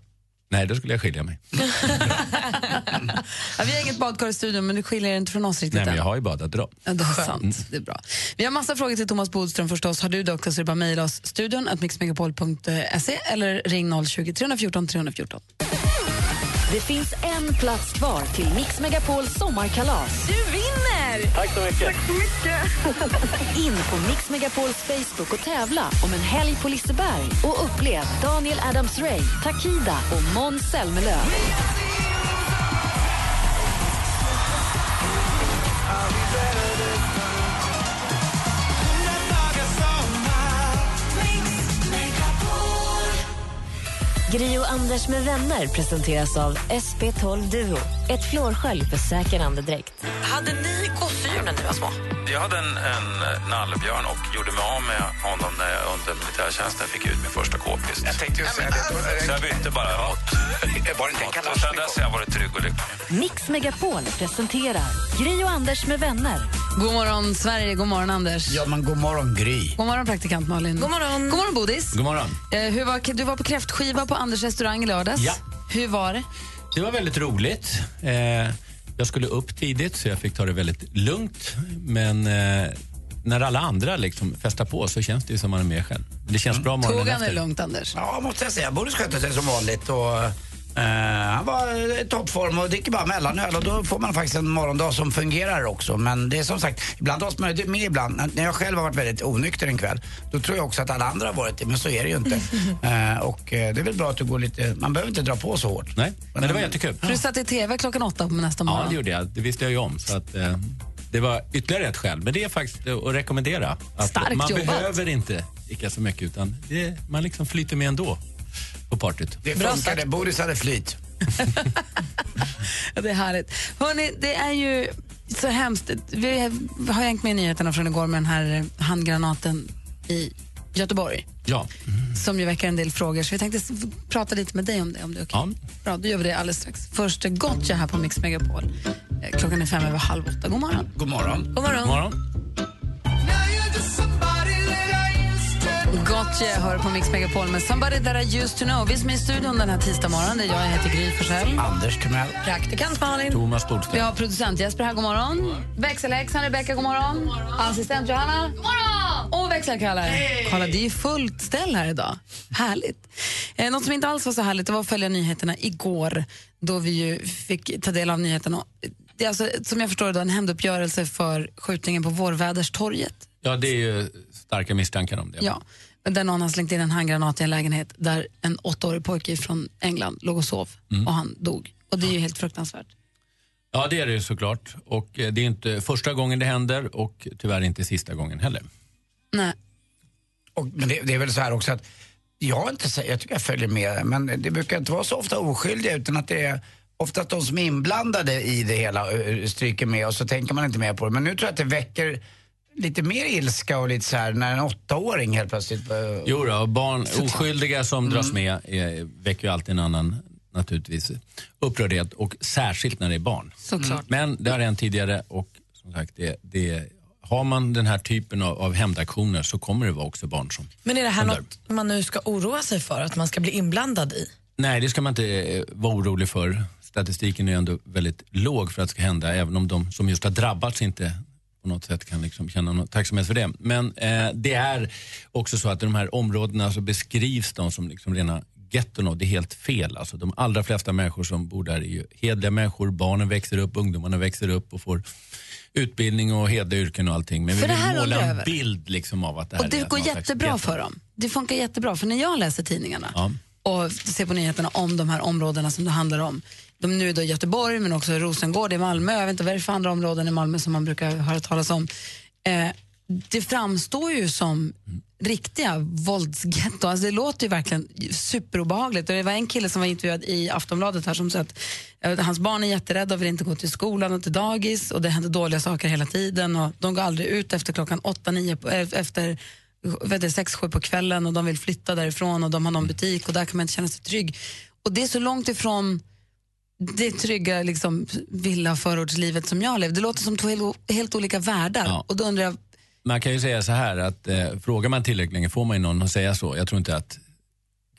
Nej, då skulle jag skilja mig. Ja, vi har inget badkar i studion, men du skiljer dig inte från oss riktigt Nej, men jag har ju badat då. Ja, det är sant. Det är bra. Vi har massa frågor till Thomas Bodström förstås. Har du det också så är det bara mejla oss studion att mixmegapol.se eller ring 020 314 314. Det finns en plats kvar till Mix Megapols sommarkalas. Du vinner! Tack så mycket. Tack så mycket. In på Mix Megapols Facebook och tävla om en helg på Liseberg och upplev Daniel Adams-Ray, Takida och Måns Zelmerlöw. Be. Gri och Anders med vänner presenteras av SP12 Duo. Ett flårskölj för säker andedräkt. Hade ni gosedjur när ni var små? Jag hade en, en nallebjörn och gjorde mig av med honom när jag under militärtjänsten fick ut min första k-pist. Jag tänkte just säga det. Så jag bytte bara mot... Var det inte en Och sen dess har jag varit trygg och lycklig. Mix Megapol presenterar Gri och Anders med vänner. God morgon, Sverige. God morgon, Anders. Ja, men god morgon, Gry. God morgon, praktikant Malin. God morgon. God morgon, Bodis. God morgon. Eh, hur var, du var på kräftskiva på Anders restaurang i lördags. Ja. Hur var det? Det var väldigt roligt. Eh, jag skulle upp tidigt så jag fick ta det väldigt lugnt. Men eh, när alla andra liksom festar på så känns det ju som man är med själv. Det känns bra morgonen Tog han det lugnt, Anders? Ja, måste jag säga. Boris skötte sig som vanligt. Och, eh, han var i toppform och dricker bara mellanöl och då får man faktiskt en morgondag som fungerar också. Men det är som sagt, ibland har man med ibland. När jag själv har varit väldigt onykter en kväll, då tror jag också att alla andra har varit det, men så är det ju inte. eh, och eh, det är väl bra att du går lite, man behöver inte dra på så hårt. Nej, men det var jättekul. För du satt i TV klockan åtta på nästa morgon. Ja, det gjorde jag. Det visste jag ju om. Så att, eh, det var ytterligare ett skäl. Men det är faktiskt eh, att rekommendera. Att Starkt man jobbat. behöver inte dricka så mycket utan det, man liksom flyter med ändå på partyt. Det funkade, Boris hade flyt. Ja, Det är härligt. Hörrni, det är ju så hemskt. Vi har hängt med i nyheterna från igår med den här handgranaten i Göteborg Ja. som ju väcker en del frågor. Så vi tänkte prata lite med dig om det, om det är okej. Bra, då gör vi det alldeles strax. Först Gotcha här på Mix Megapol. Eh, Klockan är fem över halv åtta. God morgon. God morgon. God morgon. God morgon. Gotcha hör på Mix Megapol med Somebody that I used to know. Vi som är i studion den här tisdag morgonen, det är jag, jag heter Gry Forssell. Anders Timell. Praktikant Malin. Thomas Bodström. Vi har producent Jesper här, god morgon. Växelhäxan Rebecka, god morgon. Assistent Johanna. God morgon! Och växelkalle. Kolla, det är fullt ställ här idag. Härligt. Eh, något som inte alls var så härligt det var att följa nyheterna igår då vi ju fick ta del av nyheterna. Det är alltså, som jag förstår det, då, en hämnduppgörelse för skjutningen på Vårväderstorget. Ja, det är ju starka misstankar om det. Ja, där någon har slängt in en handgranat i en lägenhet där en åttaårig pojke från England låg och sov och han dog. Och det är ju helt fruktansvärt. Ja, det är det ju såklart. Och eh, det är inte första gången det händer och tyvärr inte sista gången heller. Nej. Och, men det, det är väl så här också att jag, inte, sä- jag tycker jag följer med, men det brukar inte vara så ofta oskyldiga utan att det är ofta att de som är inblandade i det hela ö, stryker med och så tänker man inte mer på det. Men nu tror jag att det väcker lite mer ilska och lite så här när en åttaåring helt plötsligt... ö, Jo då, barn, oskyldiga som dras med eh, väcker ju alltid en annan naturligtvis upprördhet och särskilt när det är barn. Såklart. Men det har hänt tidigare och som sagt, det, det, har man den här typen av, av hämndaktioner så kommer det vara också barn som Men är det här något man nu ska oroa sig för, att man ska bli inblandad i? Nej, det ska man inte eh, vara orolig för. Statistiken är ändå väldigt låg för att det ska hända, även om de som just har drabbats inte på något sätt kan liksom känna någon tacksamhet för det. Men eh, det är också så att i de här områdena så beskrivs de som liksom rena getton och det är helt fel. Alltså, de allra flesta människor som bor där är ju hedliga människor. Barnen växer upp, ungdomarna växer upp och får utbildning och hedliga yrken och allting. Men För vi vill måla en bild liksom av att det här Och det är går jättebra för dem. Det funkar jättebra, för när jag läser tidningarna Ja. och ser på nyheterna om de här områdena som det handlar om. De nu då i Göteborg, men också Rosengård i Malmö. Jag vet inte vad det är för andra områden i Malmö som man brukar höra talas om. Eh, det framstår ju som riktiga våldsgetto. Alltså det låter ju verkligen superobehagligt. Och det var en kille som var intervjuad i Aftonbladet här som sa att eh, hans barn är jätterädda och vill inte gå till skolan och till dagis och det händer dåliga saker hela tiden och de går aldrig ut efter klockan åtta, nio, på- eh, efter vet sex, sju på kvällen och de vill flytta därifrån och de har någon butik och där kan man inte känna sig trygg. Och det är så långt ifrån det trygga liksom, villa förortslivet som jag lever. Det låter som två helt, olika världar. Och då undrar jag, Man kan ju säga så här att eh, frågar man tillräckligt länge får man ju någon att säga så. Jag tror inte att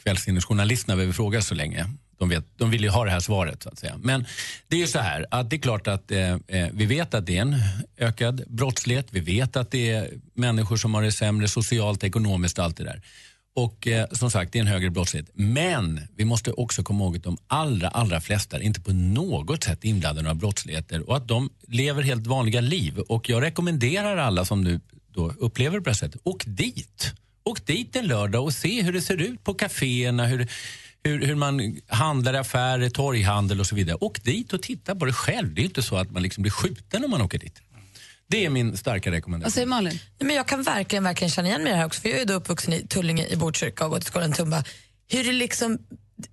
kvällstidningsjournalisterna behöver fråga så länge. De, vet, de vill ju ha det här svaret så att säga. Men det är ju så här att det är klart att eh, eh, vi vet att det är en ökad brottslighet. Vi vet att det är människor som har det sämre socialt, ekonomiskt och allt det där. Och eh, som sagt, det är en högre brottslighet. Men vi måste också komma ihåg att de allra, allra flesta är inte på något sätt inblandade i några brottsligheter och att de lever helt vanliga liv. Och jag rekommenderar alla som nu då upplever det på det här sättet, åk dit. Åk dit en lördag och se hur det ser ut på kaféerna, hur, hur, hur man handlar i affärer, torghandel och så vidare. Åk dit och titta på det själv. Det är inte så att man liksom blir skjuten om man åker dit. Det är min starka rekommendation. vad säger Malin? Nej, men jag kan verkligen, verkligen känna igen mig i det här också. För jag är då uppvuxen i Tullinge i Botkyrka och gått i skolan i Tumba. Hur det liksom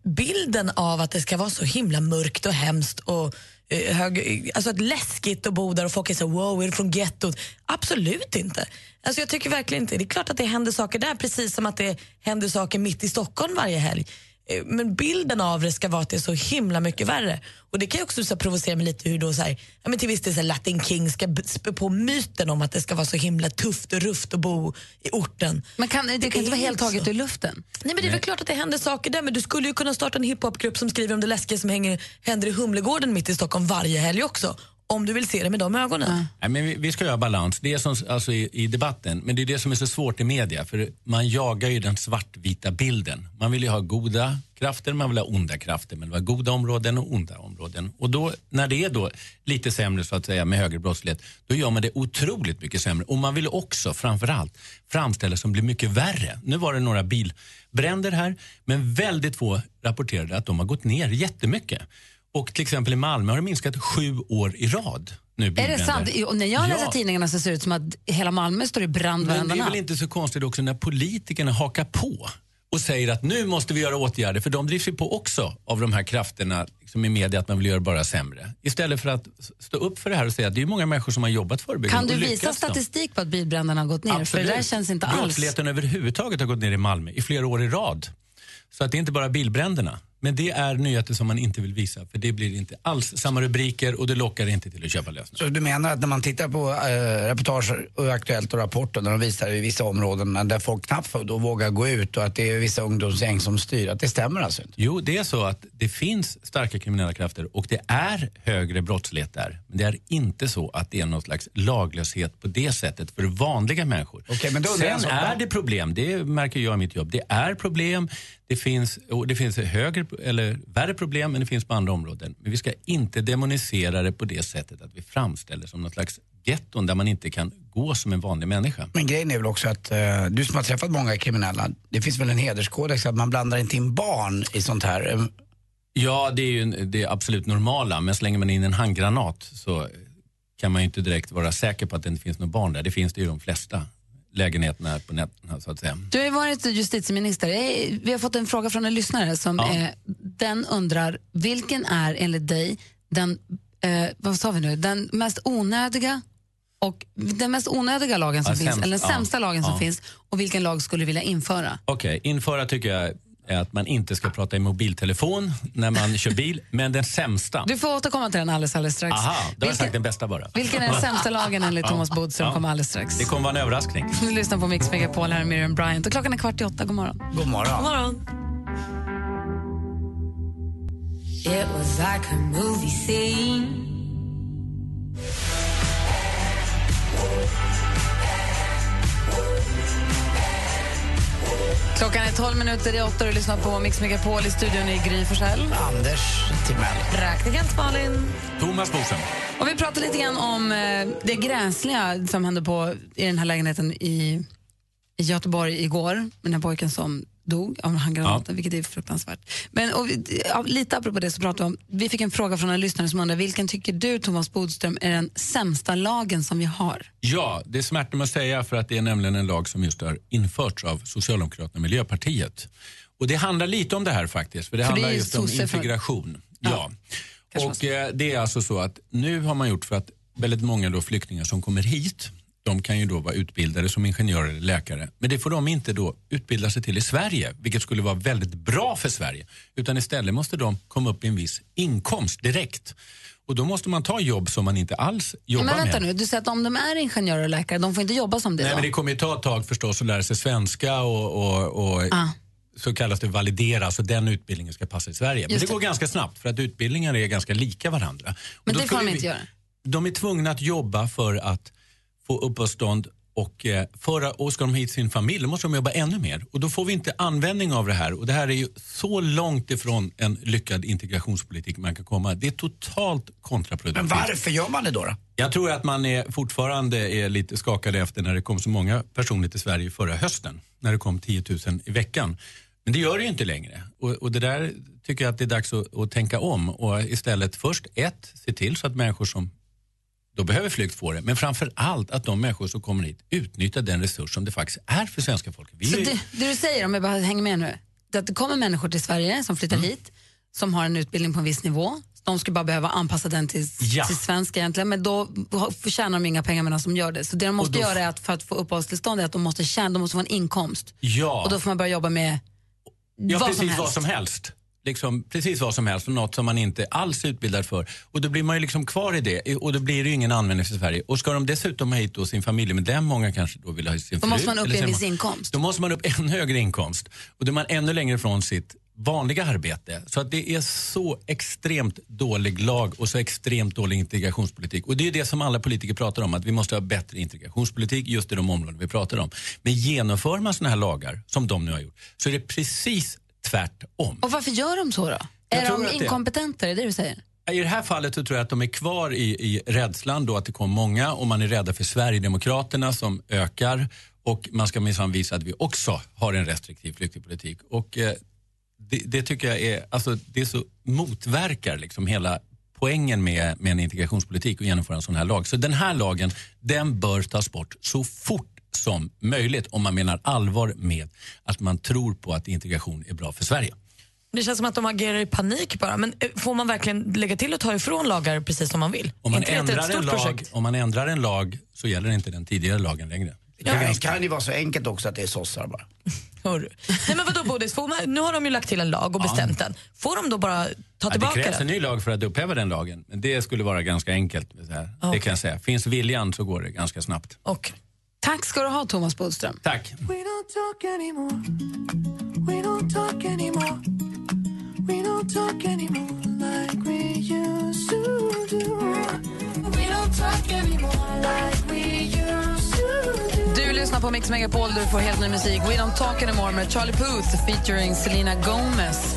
bilden av att det ska vara så himla mörkt och hemskt och eh, hög, alltså att läskigt att bo där och folk är så wow, är du från gettot? Absolut inte. Alltså jag tycker verkligen inte. Det är klart att det händer saker där precis som att det händer saker mitt i Stockholm varje helg. Eh, Men bilden av det ska vara att det är så himla mycket värre. Och Det kan ju också så här, provocera mig lite hur då så här, ja, men till viss del så här, Latin King ska spä på myten om att det ska vara så himla tufft och rufft att bo i orten. Men kan, det kan inte vara helt taget ur luften? Nej men det är väl klart att det händer saker där men du skulle ju kunna starta en hiphopgrupp som skriver om det läskiga som hänger, händer i Humlegården mitt i Stockholm varje helg också. Om du vill se det med de ögonen. Nej, men vi, vi ska göra balans. Det är som, alltså i, i debatten, men det är det som är så svårt i media. För Man jagar ju den svartvita bilden. Man vill ju ha goda krafter, man vill ha onda krafter. Men det var goda områden och onda områden. Och då, när det är då lite sämre så att säga med högre brottslighet, då gör man det otroligt mycket sämre. Och man vill också framförallt framställa som blir mycket värre. Nu var det några bilbränder här, men väldigt få rapporterade att de har gått ner jättemycket. Och till exempel i Malmö har det minskat sju år i rad. Nu Är det sant? Och när jag läser Ja. tidningarna så ser det ut som att hela Malmö står i brand Men det är väl inte så konstigt också när politikerna hakar på och säger att nu måste vi göra åtgärder, för de drivs ju på också av de här krafterna liksom i media att man vill göra bara sämre. Istället för att stå upp för det här och säga att det är många människor som har jobbat förebyggande Kan du visa statistik på att bilbränderna har gått ner? För det där känns inte alls... Brottsligheten överhuvudtaget har gått ner i Malmö i flera år i rad. Så att det är inte bara bilbränderna. Men det är nyheter som man inte vill visa för det blir inte alls samma rubriker och det lockar inte till att köpa lösningar. Så du menar att när man tittar på äh, reportager och Aktuellt och Rapporten när de visar i vissa områden där folk knappt då vågar gå ut och att det är vissa ungdomsgäng som styr, att det stämmer alltså inte? Jo, det är så att det finns starka kriminella krafter och det är högre brottslighet där. Men det är inte så att det är någon slags laglöshet på det sättet för vanliga människor. Okej, men då Sen är det problem, det märker jag i mitt jobb. Det är problem, det finns, och det finns högre, eller värre problem men det finns på andra områden. Men vi ska inte demonisera det på det sättet att vi framställer det som någon slags getton där man inte kan gå som en vanlig människa. Men grejen är väl också att eh, du som har träffat många kriminella, det finns väl en hederskodex att man blandar inte in barn i sånt här. Eh, Ja, det är ju det absolut normala, men slänger man in en handgranat så kan man ju inte direkt vara säker på att det inte finns några barn där. Det finns det ju de flesta lägenheterna på nätterna så att säga. Du har ju varit justitieminister. Vi har fått en fråga från en lyssnare som Ja. eh, den undrar, vilken är enligt dig den, eh, vad sa vi nu, den mest onödiga och den mest onödiga lagen som Ja, finns, sämst, eller den ja. sämsta lagen som Ja. finns och vilken lag skulle du vilja införa? Okej, införa tycker jag är att man inte ska prata i mobiltelefon när man kör bil, men den sämsta. Du får återkomma till den alldeles, alldeles strax. Aha, då har jag vilken, sagt den bästa bara. vilken är den sämsta lagen enligt. Thomas Bodström Ja. kommer alldeles strax. Det kommer vara en överraskning. Du lyssnar på Mix Megapol, här är Miriam Bryant och klockan är kvart i åtta. God morgon. God morgon. God morgon. It was like a movie scene. Klockan är 12 minuter i åtta och du lyssnar på Mix Megapol i studion i Gry Forssell. Anders Timell. Praktikant Malin. Thomas Bodström. Och vi pratar lite grann om eh, det gräsliga som hände på, i den här lägenheten i, i Göteborg igår. Den här pojken som dog av handgranaten, vilket är fruktansvärt. Men och, ja, lite apropå det så pratar vi om, vi fick en fråga från en lyssnare som undrar, vilken tycker du Thomas Bodström är den sämsta lagen som vi har? Ja, det smärtar mig att säga för att det är nämligen en lag som just har införts av Socialdemokraterna och Miljöpartiet. Och det handlar lite om det här faktiskt, för det För det handlar ju just om sosse för- integration. Ja. Och eh, det är alltså så att nu har man gjort för att väldigt många då flyktingar som kommer hit, de kan ju då vara utbildade som ingenjörer eller läkare. Men det får de inte då utbilda sig till i Sverige, vilket skulle vara väldigt bra för Sverige. Utan istället måste de komma upp i en viss inkomst direkt. Och då måste man ta jobb som man inte alls jobbar Men vänta med. nu, du säger att om de är ingenjörer och läkare, de får inte jobba som det Nej, då? men det kommer ju ta ett tag förstås att lära sig svenska och, och, och Ah. så kallas det validera, så den utbildningen ska passa i Sverige. Men Just det det. går ganska snabbt för att utbildningar är ganska lika varandra. Men det får de inte vi- göra. De är tvungna att jobba för att få uppehållstånd och, eh, för, och ska de hit sin familj då måste de jobba ännu mer. Och då får vi inte användning av det här. Och det här är ju så långt ifrån en lyckad integrationspolitik man kan komma. Det är totalt kontraproduktivt. Men varför gör man det då? då? Jag tror att man är fortfarande är lite skakade efter när det kom så många personer till Sverige förra hösten. När det kom 10 000 i veckan. Men det gör det ju inte längre. Och, och det där tycker jag att det är dags att, att tänka om och istället först ett, se till så att människor som då behöver flykt får det. Men framför allt att de människor som kommer hit utnyttjar den resurs som det faktiskt är för svenska folket. Vi Så är ju- det, det du säger, om jag bara hänger med nu, det att det kommer människor till Sverige som flyttar Mm. hit, som har en utbildning på en viss nivå. De skulle bara behöva anpassa den till, Ja. till svenska egentligen, men då förtjänar de inga pengar medan de gör det. Så det de måste då- göra är att för att få uppehållstillstånd är att de måste tjäna, de måste få en inkomst. Ja. Och då får man börja jobba med Ja, vad precis som vad som helst. Liksom, precis vad som helst, och något som man inte alls är utbildad för. Och då blir man ju liksom kvar i det och då blir det ju ingen användning för Sverige. Och ska de dessutom ha hit då sin familjemedlem, många kanske då vill ha sin Då måste man upp en viss inkomst. Då måste man upp en högre inkomst. Och då är man ännu längre ifrån sitt vanliga arbete. Så att det är så extremt dålig lag och så extremt dålig integrationspolitik. Och det är det som alla politiker pratar om, att vi måste ha bättre integrationspolitik just i de områden vi pratar om. Men genomför man såna här lagar, som de nu har gjort, så är det precis tvärtom. Och varför gör de så då? Jag är de att det- inkompetenta, är det du säger? I det här fallet så tror jag att de är kvar i, i rädslan då att det kommer många och man är rädda för Sverigedemokraterna som ökar och man ska minsann visa att vi också har en restriktiv flyktingpolitik. Och eh, det, det tycker jag är, alltså det så motverkar liksom hela poängen med, med en integrationspolitik och genomföra en sån här lag. Så den här lagen, den bör tas bort så fort som möjligt om man menar allvar med att man tror på att integration är bra för Sverige. Det känns som att de agerar i panik bara. Men eh, får man verkligen lägga till och ta ifrån lagar precis som man vill? Om man, det ändrar en lag, projekt? om man ändrar en lag så gäller inte den tidigare lagen längre. Ja, det kan ju vara så enkelt också att det är sossar bara. Hör. Nej men vadå Bodis, får man, nu har de ju lagt till en lag och Ja. bestämt den. Får de då bara ta Ja, det tillbaka krävs en den? ny lag för att upphäva den lagen. Men det skulle vara ganska enkelt. Här. Det kan jag säga. Finns viljan så går det ganska snabbt. Och. Tack ska du ha Thomas Bodström. Tack. We don't talk anymore. We don't talk anymore. We don't talk anymore like we used to do. We don't talk anymore like we used to do. Du lyssnar på Mix Megapol där du får helt ny musik. We don't talk anymore med Charlie Puth featuring Selena Gomez.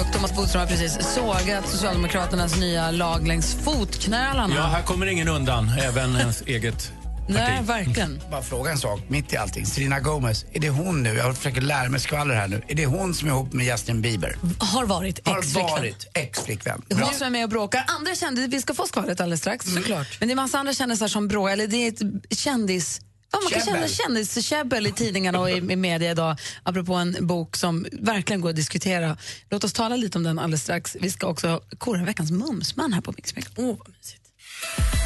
Och Thomas Bodström har precis sågat Socialdemokraternas nya lag längs fotknölarna. Ja, här kommer ingen undan. Även ens eget Nej, verkligen. Bara fråga en sak mitt i allting. Selena Gomez, är det hon nu? Jag försöker lära mig skvaller här nu. Är det hon som är ihop med Justin Bieber? Har varit Har ex-flickvän. varit ex-flickvän. Hon som är med och bråkar. Andra kändisar, vi ska få skvallret alldeles strax. Såklart. Men det är massa andra kändisar som bråkar. Eller det är ett kändis... Ja, man kan Käbbel. känna kändiskäbbel i tidningarna och i, i media idag apropå en bok som verkligen går att diskutera. Låt oss tala lite om den alldeles strax. Vi ska också kora veckans mumsman här på Mix Megapol. Oh, vad mysigt.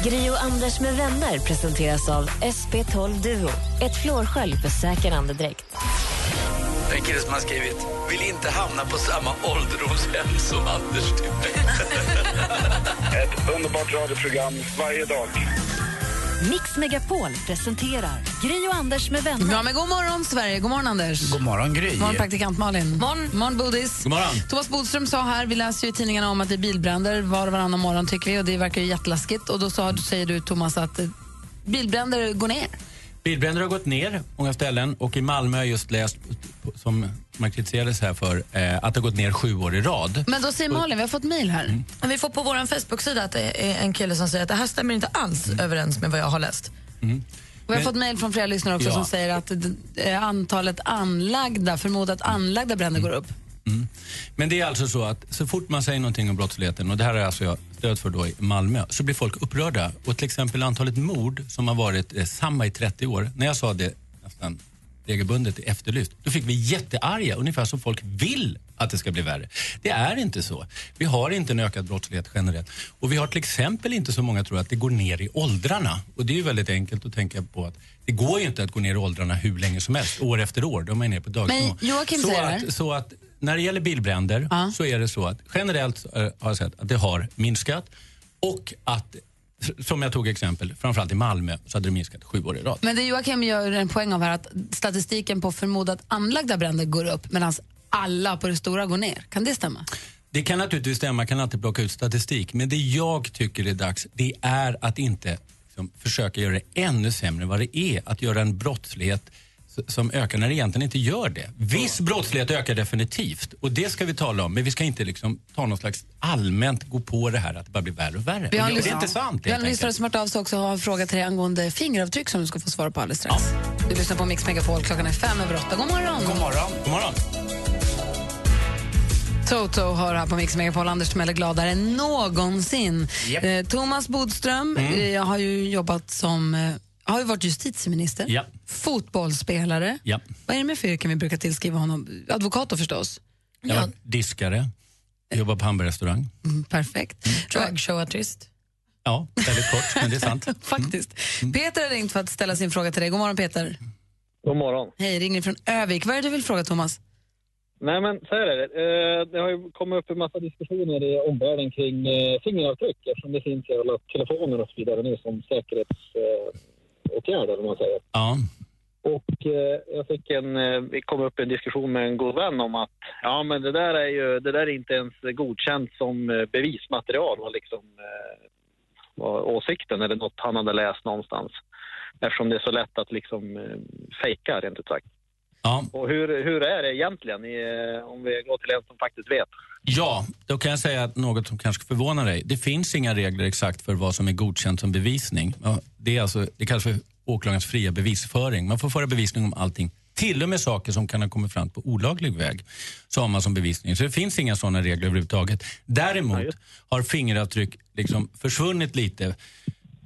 Gri och Anders med vänner presenteras av SP12 Duo. Ett flårskölj för säker andedräkt. En kille som har skrivit vill inte hamna på samma ålderdomshem som Anders Timell. Ett underbart radioprogram varje dag. Mix Megapol presenterar Gri och Anders med vänner. Ja, men god morgon, Sverige. God morgon, Anders. God morgon Gry. God morgon, praktikant Malin. Morgon. morgon Bodis. God morgon. Thomas Bodström sa här, vi läser ju i tidningarna om att det är bilbränder var och varannan morgon tycker vi och det verkar ju jätteläskigt. Och då sa, säger du Thomas att eh, bilbränder går ner. Bilbränder har gått ner många ställen och i Malmö har jag just läst, som man kritiserades här för, eh, att det har gått ner sju år i rad. Men då säger Malin, vi har fått mejl här. Men Vi får på vår Facebook-sida att det är en kille som säger att det här stämmer inte alls överens med vad jag har läst. Och vi har Men- fått mejl från flera lyssnare också Ja. som säger att eh, antalet anlagda, förmodat anlagda bränder går upp. Men det är alltså så att så fort man säger någonting om brottsligheten, och det här är alltså jag stöd för då i Malmö, så blir folk upprörda. Och till exempel antalet mord som har varit eh, samma i 30 år, när jag sa det nästan regelbundet Efterlyst, då fick vi jättearga, ungefär som folk vill att det ska bli värre. Det är inte så. Vi har inte en ökad brottslighet generellt. Och vi har till exempel inte så många tror att det går ner i åldrarna. Och det är ju väldigt enkelt att tänka på att det går ju inte att gå ner i åldrarna hur länge som helst, år efter år. De är nere på dagsnivå. Men Joakim så säger att, så att när det gäller bilbränder så är det så att generellt eh, har jag sett att det har minskat och att, som jag tog exempel, framförallt i Malmö så hade det minskat sju år i rad. Men det Joakim gör en poäng av här att statistiken på förmodat anlagda bränder går upp medan alla på det stora går ner. Kan det stämma? Det kan naturligtvis stämma, kan alltid plocka ut statistik. Men det jag tycker är dags, det är att inte liksom, försöka göra det ännu sämre än vad det är. Att göra en brottslighet som ökar när det egentligen inte gör det. Viss brottslighet ökar definitivt och det ska vi tala om. Men vi ska inte liksom ta någon slags allmänt gå på det här att det bara blir värre och värre. Vi har en det är inte sant Vi har en lyssnare som har hört av sig också och har en fråga till dig angående fingeravtryck som du ska få svara på alldeles strax. Du lyssnar på Mix Megapol, klockan är fem över åtta. God morgon! God morgon. God morgon. Toto hör här på Mix Megapol. Anders Timell är gladare än någonsin. Japp. Eh, Thomas Bodström Mm. eh, har ju jobbat som eh, har ju varit justitieminister, Ja. fotbollsspelare. Ja. Vad är det med för yrken vi brukar tillskriva honom? Advokat då förstås. Jag var diskare, jobbar på hamburgerrestaurang. Mm, perfekt. Dragshowartist. Ja, väldigt kort, men det är sant. Faktiskt. Peter har ringt för att ställa sin fråga till dig. God morgon Peter. God morgon. Hej, ringer från Övik. Vad är det du vill fråga Thomas? Nej, men så är det. Eh, Det har ju kommit upp en massa diskussioner i omvärlden kring eh, fingeravtryck eftersom det finns i alla telefoner och så vidare nu som säkerhetsåtgärder, om man säger. Ja. Och eh, jag fick en, eh, vi kom upp i en diskussion med en god vän om att ja, men det där är ju, det där är inte ens godkänt som eh, bevismaterial var liksom eh, var åsikten eller något han hade läst någonstans. Eftersom det är så lätt att liksom eh, fejka rent ut sagt. Ja. Och hur, hur är det egentligen i, eh, om vi går till en som faktiskt vet? Ja, då kan jag säga att något som kanske förvånar dig. Det finns inga regler exakt för vad som är godkänt som bevisning. Det, är alltså, det kallas för åklagarens fria bevisföring. Man får föra bevisning om allting. Till och med saker som kan ha kommit fram på olaglig väg. Så har man som bevisning. Så det finns inga sådana regler överhuvudtaget. Däremot har fingeravtryck liksom försvunnit lite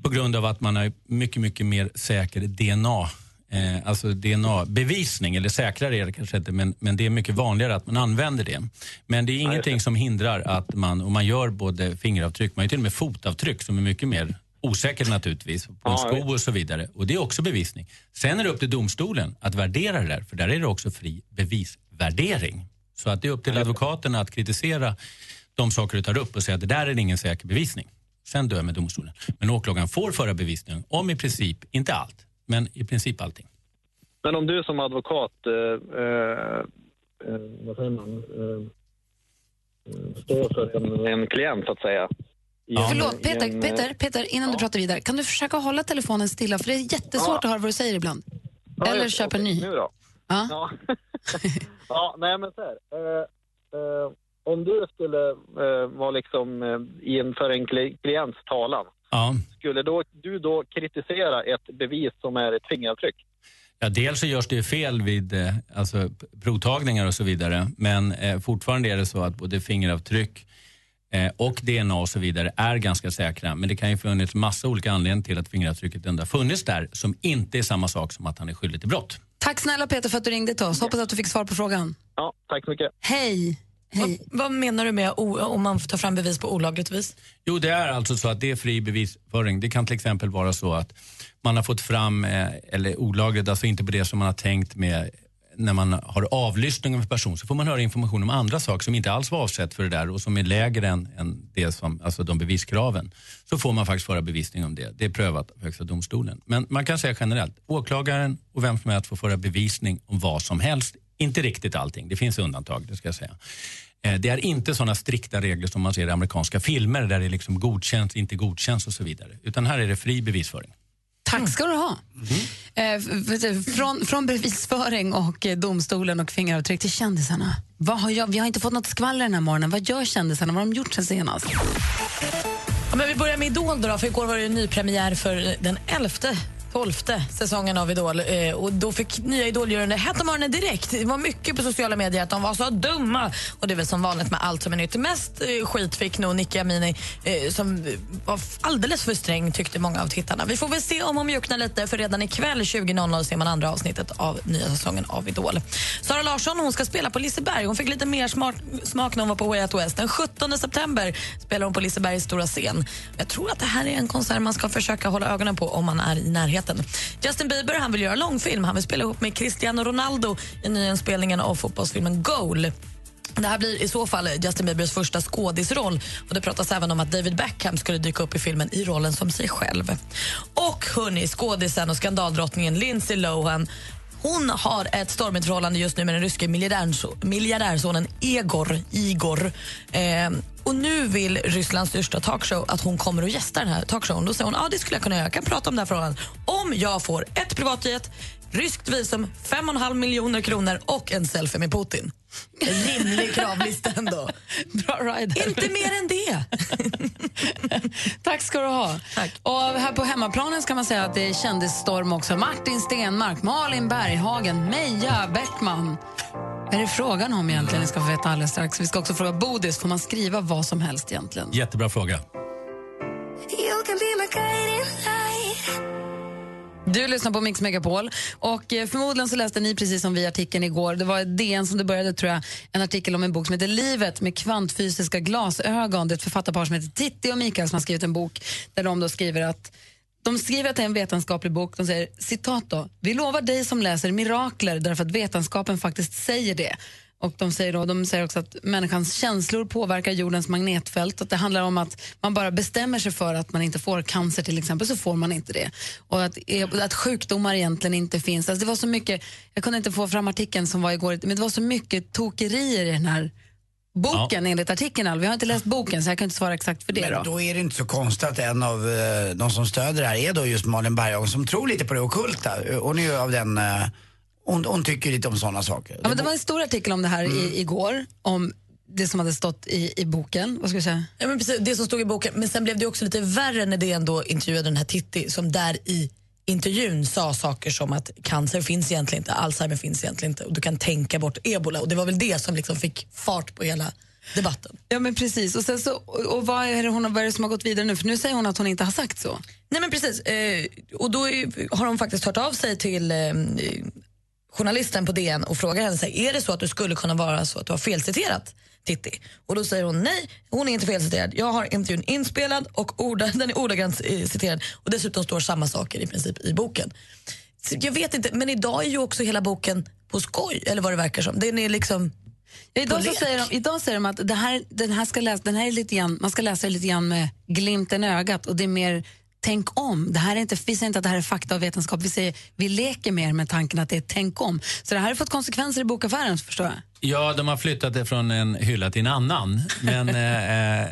på grund av att man har mycket, mycket mer säker DNA Eh, alltså DNA-bevisning, eller säkrare är det kanske inte, men, men det är mycket vanligare att man använder det. Men det är ingenting som hindrar att man, och man gör både fingeravtryck, man gör till och med fotavtryck som är mycket mer osäkert naturligtvis, på en Ja, sko och så vidare. Och det är också bevisning. Sen är det upp till domstolen att värdera det där, för där är det också fri bevisvärdering. Så att det är upp till advokaten att kritisera de saker du tar upp och säga att det där är ingen säker bevisning. Sen dömer domstolen. Men åklagaren får föra bevisning om i princip, inte allt, men i princip allting. Men om du som advokat, eh, eh, eh, vad säger man, eh, eh, står för en, en klient så att säga. en- Förlåt, Peter, eh, Peter, Peter, innan du pratar vidare, kan du försöka hålla telefonen stilla? För det är jättesvårt att höra vad du säger ibland. Ja, Eller just det. köp en ny. Nu då? Ja. Ja, ja nej men så här. Eh, eh, om du skulle eh, vara liksom eh, inför en kli- klients talan, Ja. skulle då, du då kritisera ett bevis som är ett fingeravtryck? Ja, dels så görs det ju fel vid eh, alltså, provtagningar och så vidare. Men eh, fortfarande är det så att både fingeravtryck eh, och DNA och så vidare är ganska säkra. Men det kan ju funnits massa olika anledningar till att fingeravtrycket ändå har funnits där som inte är samma sak som att han är skyldig till brott. Tack snälla Peter för att du ringde till oss. Hoppas att du fick svar på frågan. Ja, tack så mycket. Hej. Vad, vad menar du med o, om man tar fram bevis på olagligt vis? Jo, det är alltså så att det är fri bevisföring. Det kan till exempel vara så att man har fått fram, eh, eller olagligt, alltså inte på det som man har tänkt med när man har avlyssning av en person så får man höra information om andra saker som inte alls var avsett för det där och som är lägre än, än det som, alltså de beviskraven. Så får man faktiskt föra bevisning om det. Det är prövat av Högsta domstolen. Men man kan säga generellt, åklagaren och vem som helst får föra bevisning om vad som helst. Inte riktigt allting, det finns undantag, det ska jag säga. Eh, Det är inte sådana strikta regler som man ser i amerikanska filmer där det är liksom godkänns, inte godkänns och så vidare. Utan här är det fri bevisföring. Tack ska du ha. Eh, f- f- från, från bevisföring och eh, domstolen och fingeravtryck till kändisarna. Vad har jag, vi har inte fått något skvaller den här morgonen. Vad gör kändisarna? Vad har de gjort sen senast? Ja, men vi börjar med Idol då, för igår var det ju nypremiär för den elfte 12 säsongen av Idol. Eh, och då fick nya Idol-juryn det hett om öronen direkt. Det var mycket på sociala medier att de var så dumma. Och det är väl som vanligt med allt som är nytt. Mest eh, skit fick nog Nicky Amini eh, som var alldeles för sträng tyckte många av tittarna. Vi får väl se om hon mjuknar lite för redan ikväll 20.00 ser man andra avsnittet av nya säsongen av Idol. Sara Larsson hon ska spela på Liseberg. Hon fick lite mer smart, smak när hon var på Way Out West. Den 17 september spelar hon på Lisebergs stora scen. Jag tror att det här är en konsert man ska försöka hålla ögonen på om man är i närheten. Justin Bieber han vill göra långfilm. Han vill spela ihop med Cristiano Ronaldo i nyinspelningen av fotbollsfilmen Goal. Det här blir i så fall Justin Biebers första skådisroll. Och det pratas även om att David Beckham skulle dyka upp i filmen i rollen som sig själv. Och hörni, skådisen och skandaldrottningen Lindsay Lohan hon har ett stormigt förhållande just nu med den ryske miljardärsonen Egor. Igor. Eh, och nu vill Rysslands största talkshow att hon kommer och gästar den här talkshowen. Då säger hon, ja det skulle jag kunna göra, jag kan prata om det här förhållandet. Om jag får ett privatjet, ryskt visum, 5,5 miljoner kronor och en selfie med Putin. En rimlig kravlista ändå. Bra rider. Inte mer än det. Tack ska du ha. Och här på hemmaplanen ska man säga att det är kändisstorm också. Martin Stenmark, Malin Berghagen, Meja Beckman. Vad är det frågan om egentligen? Ni ska få veta alldeles strax. Vi ska också fråga Bodis, får man skriva vad som helst egentligen? Jättebra fråga. Du lyssnar på Mix Megapol och eh, förmodligen så läste ni precis som vi artikeln igår. Det var DN som det började tror jag, en artikel om en bok som heter Livet med kvantfysiska glasögon. Det är ett författarpar som heter Titti och Mikael som har skrivit en bok där de då skriver att de skriver att det är en vetenskaplig bok. De säger citat då, vi lovar dig som läser mirakler därför att vetenskapen faktiskt säger det. Och de säger, då, de säger också att människans känslor påverkar jordens magnetfält. Att det handlar om att man bara bestämmer sig för att man inte får cancer till exempel, så får man inte det. Och att, att sjukdomar egentligen inte finns. Alltså det var så mycket, jag kunde inte få fram artikeln som var igår, men det var så mycket tokerier i den här boken enligt artikeln. Vi har inte läst boken så jag kan inte svara exakt för det. Men då. då är det inte så konstigt att en av eh, de som stöder det här är då just Malin Berghagen som tror lite på det ockulta. Hon är ju av den, eh, hon, hon tycker lite om sådana saker. Ja, men det var en stor artikel om det här i, igår, om det som hade stått i, i boken. Vad ska jag säga? Ja, men precis, det som stod i boken. Men sen blev det också lite värre när det ändå intervjuade den här Titti som där i intervjun sa saker som att cancer finns egentligen inte, Alzheimer finns egentligen inte och du kan tänka bort ebola. Och det var väl det som liksom fick fart på hela debatten. Ja men precis. Och, sen så, och vad, är det hon, vad är det som har gått vidare nu? För nu säger hon att hon inte har sagt så. Nej men precis. Eh, och då är, har de faktiskt hört av sig till eh, journalisten på DN och frågar henne, så här, är det så att du skulle kunna vara så att du har felciterat Titti? Och då säger hon nej, hon är inte felciterad. Jag har intervjun inspelad och orda, den är ordagrant eh, citerad och dessutom står samma saker i princip i boken. Så jag vet inte, men idag är ju också hela boken på skoj, eller vad det verkar som. Den är liksom Ja, idag, så säger de, idag säger de att det här, den här ska läsa, den här är lite grann, man ska läsa lite grann med glimten i ögat och det är mer tänk om. Det här är inte, vi säger inte att det här är fakta och vetenskap, vi säger vi leker mer med tanken att det är tänk om. Så det här har fått konsekvenser i bokaffären förstår jag. Ja, de har flyttat det från en hylla till en annan. Men, eh, eh,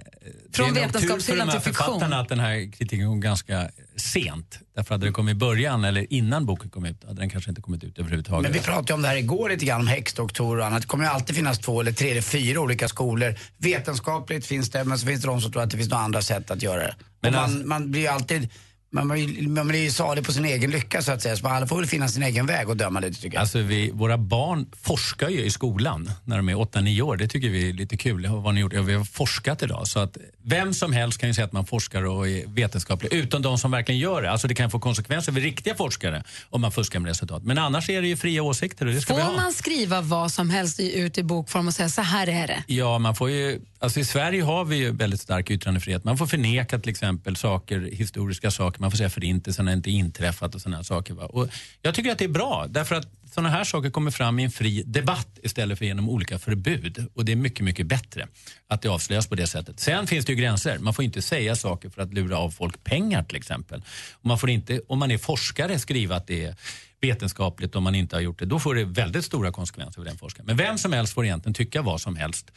Från det är nog tur för vetenskapshyllan de här till fiktion. författarna att den här kritiken kom ganska sent. Därför hade den kommit i början eller innan boken kom ut hade den kanske inte kommit ut överhuvudtaget. Men vi pratade om det här igår lite grann, om häxdoktorer och annat. Det kommer ju alltid finnas två eller tre eller fyra olika skolor. Vetenskapligt finns det, men så finns det de som tror att det finns några andra sätt att göra det. Men man, alltså- man blir alltid, man blir, man blir ju salig på sin egen lycka så att säga. Så alla får väl finna sin egen väg och döma lite tycker jag. Alltså vi, våra barn forskar ju i skolan när de är 8-9 år. Det tycker vi är lite kul. Vad har ni gjort? Ja, vi har forskat idag. Så att vem som helst kan ju säga att man forskar och är vetenskaplig, utom de som verkligen gör det. Alltså det kan få konsekvenser för riktiga forskare om man fuskar med resultat. Men annars är det ju fria åsikter och det ska vi Får man skriva vad som helst ut i bokform och säga så här är det? Ja, man får ju, alltså I Sverige har vi ju väldigt stark yttrandefrihet. Man får förneka till exempel saker, historiska saker. Man får säga förintelsen har inte inträffat och sådana saker. Va? Och jag tycker att det är bra därför att sådana här saker kommer fram i en fri debatt istället för genom olika förbud. Och det är mycket, mycket bättre att det avslöjas på det sättet. Sen finns det ju gränser. Man får inte säga saker för att lura av folk pengar till exempel. Och man får inte, om man är forskare, skriva att det är vetenskapligt om man inte har gjort det. Då får det väldigt stora konsekvenser för den forskaren. Men vem som helst får egentligen tycka vad som helst.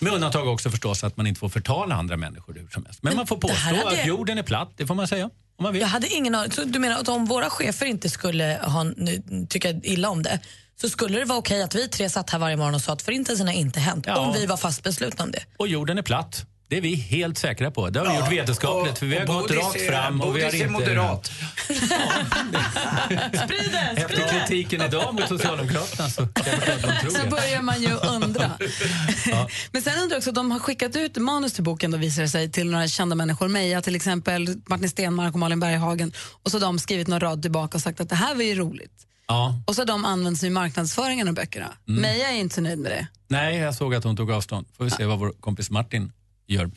Med undantag också förstås att man inte får förtala andra människor hur som helst. Men, man får påstå hade- att jorden är platt, det får man säga. Jag hade ingen aning. Så du menar att om våra chefer inte skulle ha, nu, tycka illa om det så skulle det vara okej att vi tre satt här varje morgon och sa att förintelsen har inte hänt Ja. om vi var fast beslutna om det. Och jorden är platt. Det är vi helt säkra på. Det har vi Ja, gjort vetenskapligt och- för vi har gått Bodis rakt är- fram. Och vi har Bodis är inte, moderat. Sprid det! Efter kritiken idag mot Socialdemokraterna så Så börjar man ju undra. Men sen undrar jag också, de har skickat ut manus till boken då visar det sig till några kända människor, Meja till exempel, Martin Stenmark och Malin Berghagen. Och så har de skrivit någon rad tillbaka och sagt att det här var ju roligt. Ja. Och så har de använt sig i marknadsföringen av böckerna. Mm. Meja är inte så nöjd med det. Nej, jag såg att hon tog avstånd. Får vi se vad vår kompis Martin gör.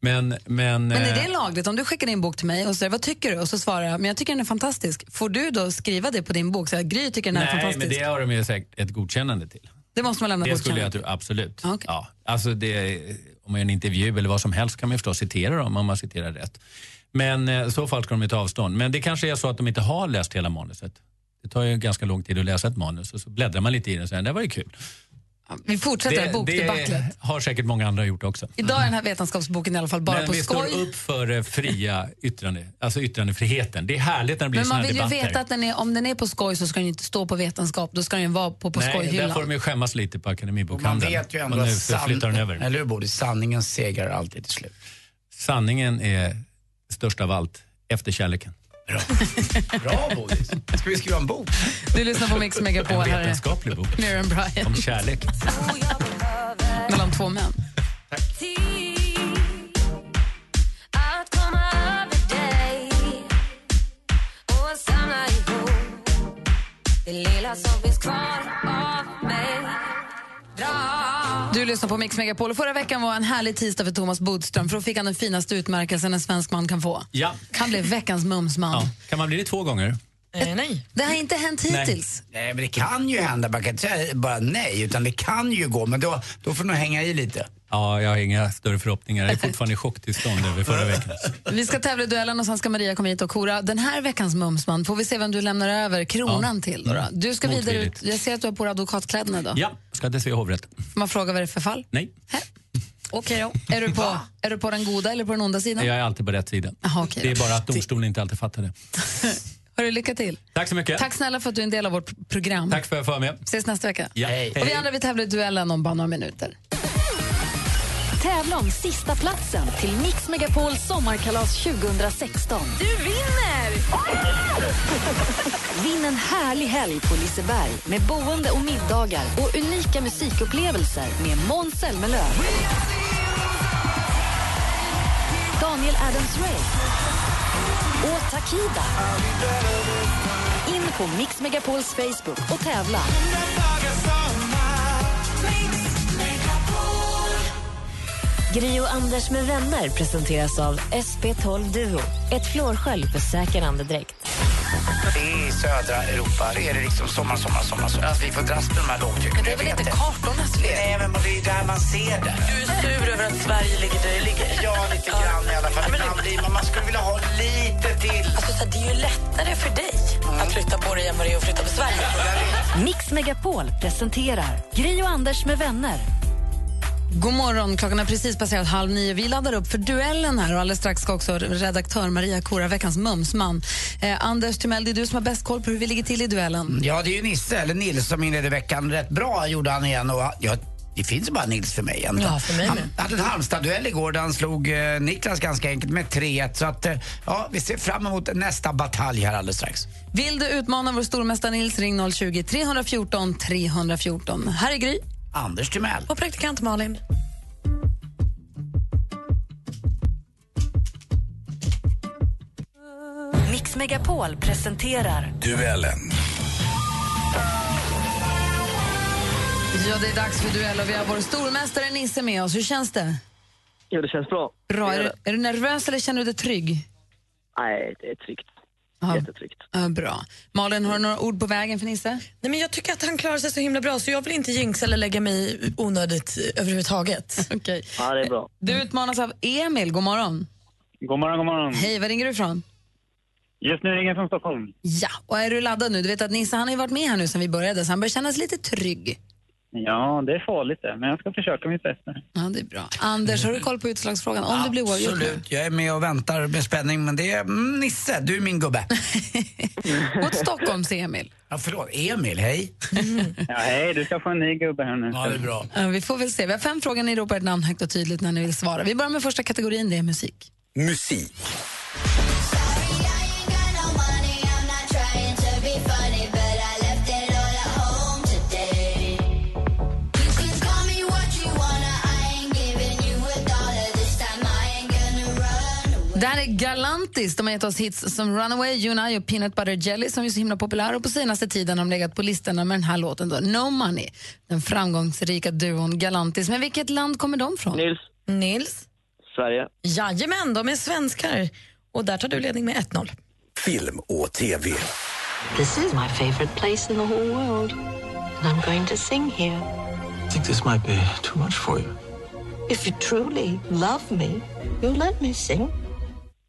Men, men, Men är det eh, lagligt? Om du skickar in en bok till mig och säger vad tycker du? Och så svarar jag, men jag tycker den är fantastisk. Får du då skriva det på din bok? Så här, Gry tycker den är Nej, men fantastisk. det har de ju säkert ett godkännande till. Det måste man lämna Det skulle jag godkännande. tro, absolut. Ja, alltså det, om man gör en intervju eller vad som helst kan man förstås citera dem om man citerar rätt. Men eh, i så fall ska de ju ta avstånd. Men det kanske är så att de inte har läst hela manuset. Det tar ju ganska lång tid att läsa ett manus och så bläddrar man lite i det och säger det var ju kul. Vi fortsätter det, bokdebaclet. det har säkert många andra gjort också. Idag är den här vetenskapsboken i alla fall bara Men på vi skoj. står upp för eh, fria yttrande, alltså yttrandefriheten. Det är härligt när det blir Men man vill ju debatter. veta att den är, om den är på skoj så ska den ju inte stå på vetenskap, då ska den ju vara på, på Nej, där skojhyllan. får de ju skämmas lite på Och man Akademibokhandeln. vet ju ändå att san- flyttar den över. Eller hur Bodis? Sanningen segrar alltid till slut. Sanningen är störst av allt, efter kärleken. Bra Bodis. Ska vi skriva en bok? Du lyssnar på Mix Megapol. En vetenskaplig bok Miriam Bryant. om kärlek. Mellan två män. Och samla lilla som finns kvar Du lyssnar på Mix Megapol och förra veckan var en härlig tisdag för Thomas Bodström för då fick han den finaste utmärkelsen en svensk man kan få. Ja. Han blev veckans mumsman. ja. Kan man bli det två gånger? Eh, nej. Det har inte hänt Nej. hittills. Nej, men det kan ju hända. Man kan inte säga bara nej, utan det kan ju gå. Men då, då får du nog hänga i lite. Ja, jag har inga större förhoppningar. Jag är fortfarande i chocktillstånd över förra veckan. Vi ska tävla i duellen och sen ska Maria komma hit och kora den här veckans mumsman. Får vi se vem du lämnar över kronan Ja. till. Då. Du ska vidare ut. Jag ser att du har på dig advokatkläderna idag. Ja, ska till Svea hovrätt. Får man fråga vad det är för fall? Nej, Okej då. Är du, på, är du på den goda eller på den onda sidan? jag är alltid på rätt sida. Jaha, okej det är bara att domstolen inte alltid fattar det. Hörru, lycka till. Tack så mycket. Tack snälla för att du är en del av vårt program. Tack för att jag får vara med. Ses nästa vecka. Ja. Hej. Och vi andra vi tävlar i duellen om bara några minuter. Tävla om sista platsen till Mix Megapols sommarkalas 2016. Du vinner! Vinn en härlig helg på Liseberg med boende och middagar och unika musikupplevelser med Måns Zelmerlöw. Daniel Adams-Ray och Takida. In på Mix Megapols Facebook och tävla. Gri och Anders med vänner presenteras av SP12 Duo. Ett flårskölj för säker andedräkt. I södra Europa det är det liksom sommar, sommar, sommar. sommar. Alltså, vi får dras med de här lågtrycken. Men det är väl inte kartornas fel? Nej, men det är där man ser det. Du är sur över att Sverige ligger där det ligger. Ja, lite grann i alla fall. Ibland blir man, man skulle vilja ha lite till. Alltså, så det är ju lättare för dig att flytta på dig än vad det är att flytta på Sverige. Mix Megapol presenterar Gri och Anders med vänner. God morgon, klockan har precis passerat halv nio. Vi laddar upp för duellen här och alldeles strax ska också redaktör Maria kora veckans mumsman. Eh, Anders Timell, det är du som har bäst koll på hur vi ligger till i duellen. Ja, det är ju Nisse, eller Nils, som inledde veckan rätt bra, gjorde han igen. Och, ja, det finns bara Nils för mig egentligen. Ja, för mig han hade en Halmstad-duell igår där han slog eh, Niklas ganska enkelt med 3-1. Så att, eh, ja, vi ser fram emot nästa batalj här alldeles strax. Vill du utmana vår stormästare Nils, ring 020-314 314. Här är Gry. Anders Timell. Och praktikant Malin. Mix Megapol presenterar Duellen. Ja, det är dags för duell och vi har vår stormästare Nisse med oss. Hur känns det? Jo, det känns bra. Bra. Är du, det. är du nervös eller känner du dig trygg? Nej, det är tryggt. Ja. Jättetryggt. Ja, bra. Malin, har du några ord på vägen för Nisse? Nej, men jag tycker att han klarar sig så himla bra så jag vill inte jinxa eller lägga mig i onödigt överhuvudtaget. Okej. Ja, det är bra. Du utmanas av Emil. God morgon. God morgon, god morgon. Hej, var ringer du ifrån? Just nu ringer jag från Stockholm. Ja, och är du laddad nu? Du vet att Nisse han har ju varit med här nu sen vi började så han börjar känna sig lite trygg. Ja, det är farligt det, men jag ska försöka mitt bästa. Ja, det är bra. Anders, har du koll på utslagsfrågan? Om det blir oavgjort? Absolut, jag är med och väntar med spänning. Men det är mm, Nisse, du är min gubbe. Mot Stockholms Emil. Ja, förlåt, Emil, hej. Ja, hej, du ska få en ny gubbe här nu. Ja, det är bra. Ja, vi får väl se. Vi har fem frågor. Ni ropar ett namn högt och tydligt när ni vill svara. Vi börjar med första kategorin, det är musik. Musik. Det här är Galantis. De har gett oss hits som Runaway, You and I och Peanut Butter Jelly som är så himla populära och på senaste tiden har de legat på listorna med den här låten då, No Money. Den framgångsrika duon Galantis. Men vilket land kommer de från? Nils, Nils? Sverige. Jajamän, de är svenskar. Och där tar du ledning med 1-0. Film och TV. This is my favorite place in the whole world. And I'm going to sing here. I think this might be too much for you. If you truly love me, you'll let me sing.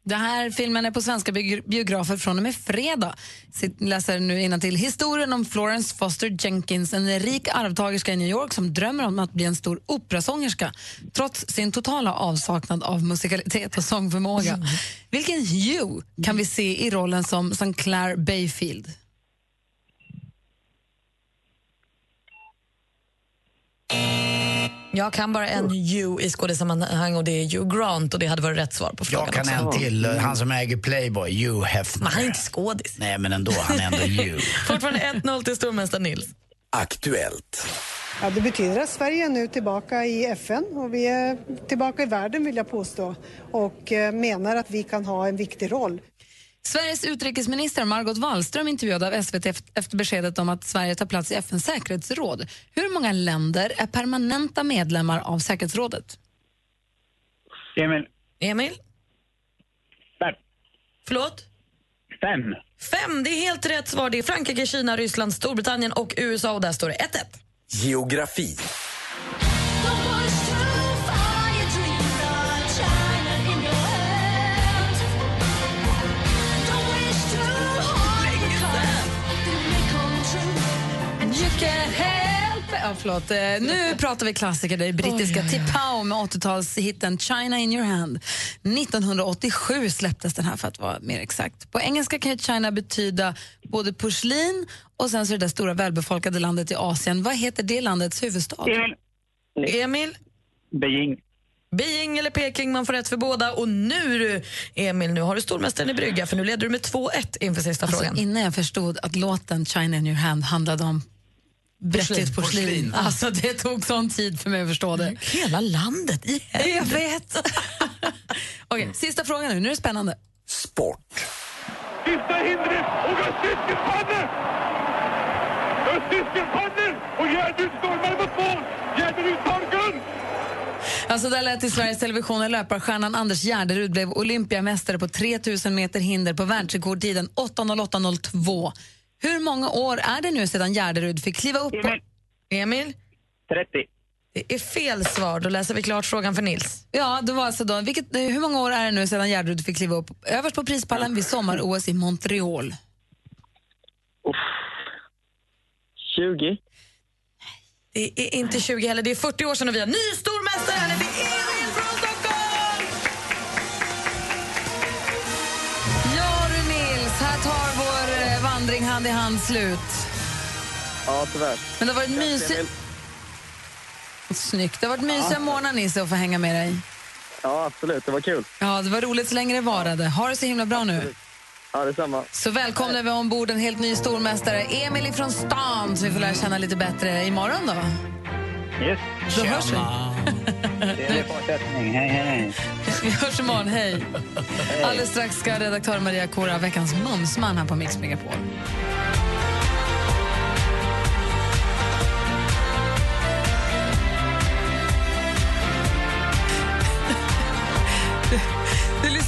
Den här filmen är på svenska bi- biografer från och med fredag. Sitt, läser nu till Historien om Florence Foster Jenkins, en rik arvtagerska i New York som drömmer om att bli en stor operasångerska trots sin totala avsaknad av musikalitet och sångförmåga. Vilken Hugh kan vi se i rollen som St. Clair Bayfield? Jag kan bara en Hugh i skådespelsammanhang och det är Hugh Grant och det hade varit rätt svar på frågan Jag kan också. en till, eh, han som äger Playboy, Hugh Hefner. Men han är inte skådis. Nej, men ändå, han är ändå Hugh. Fortfarande 1-0 till stormästare Nils. Aktuellt. Ja, det betyder att Sverige är nu tillbaka i FN och vi är tillbaka i världen vill jag påstå och eh, menar att vi kan ha en viktig roll. Sveriges utrikesminister Margot Wallström intervjuade av SVT eft- efter beskedet om att Sverige tar plats i FNs säkerhetsråd. Hur många länder är permanenta medlemmar av säkerhetsrådet? Emil. Emil? Fem. Förlåt? Fem. Fem, det är helt rätt svar. Det är Frankrike, Kina, Ryssland, Storbritannien och USA och där står det 1-1. Geografi. Förlåt. Eh, Nu pratar vi klassiker. Det är brittiska Tipau med 80-talshitten China in your hand. 1987 släpptes den här för att vara mer exakt. På engelska kan China betyda både porslin och sen så det där stora välbefolkade landet i Asien. Vad heter det landets huvudstad? Emil. Emil? Beijing. Beijing eller Peking, man får rätt för båda. Och nu du, Emil, nu har du stormästaren i brygga för nu leder du med 2-1 inför sista Alltså, frågan. innan jag förstod att låten China in your hand handlade om bräckligt porslin. Porslin. Alltså, det tog sån tid för mig att förstå det. Hela landet i Jag vet. Okej, sista frågan nu. Nu är det spännande. Sport. Sista hindret och Östtyskland faller! Östtyskland faller och Gärderud stormar mot mål! Gärderud tar guld! Alltså där lät i Sveriges Television löparstjärnan Anders Gärderud blev olympiamästare på 3000 meter hinder på världsrekordtiden 8.08.02. Hur många år är det nu sedan Gärderud fick kliva upp på... Emil? 30. Det är fel svar. Då läser vi klart frågan för Nils. Ja, det var alltså då, vilket, hur många år är det nu sedan Gärderud fick kliva upp överst på prispallen vid sommar-OS i Montreal? 20. Det är inte 20 heller, det är 40 år sedan och vi har ny stormästare. Det är i hand slut. Ja, tyvärr. Men det har varit mysigt. Snyggt. Det har varit mysiga morgnar Nisse att få hänga med dig. Ja, absolut. Det var kul. Ja, det var roligt så länge det varade. Ha det så himla bra nu. Ja, detsamma. Så välkomnar vi ombord en helt ny stormästare, Emil från stan, som vi får lära känna lite bättre imorgon då. Yes. Då hörs vi. Det är fortsättning. Hej, hej. Vi hörs imorgon, hej. Alldeles strax ska redaktör Maria Kora, veckans mumsman här på Mix Megapol.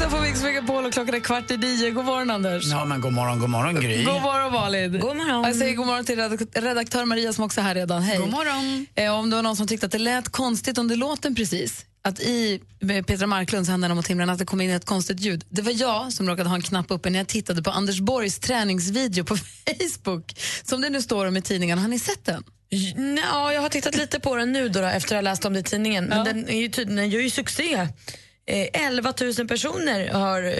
Lyssnar på Mix Megapol och klockan är kvart i nio. God morgon, Anders. Ja, men god morgon, god morgon Gry. God morgon, Malin. God morgon. Jag säger god morgon till redak- redaktör Maria som också är här redan. Hej. God morgon. Eh, om det var någon som tyckte att det lät konstigt under låten precis, att i med Petra Marklunds Händerna mot himlen att det kom in ett konstigt ljud. Det var jag som råkade ha en knapp uppe när jag tittade på Anders Borgs träningsvideo på Facebook. Som det nu står om i tidningen. Har ni sett den? Ja, jag har tittat lite på den nu då, då efter att ha läst om det i tidningen. Men den, är ju den gör ju succé. Eh, 11 000 personer har eh,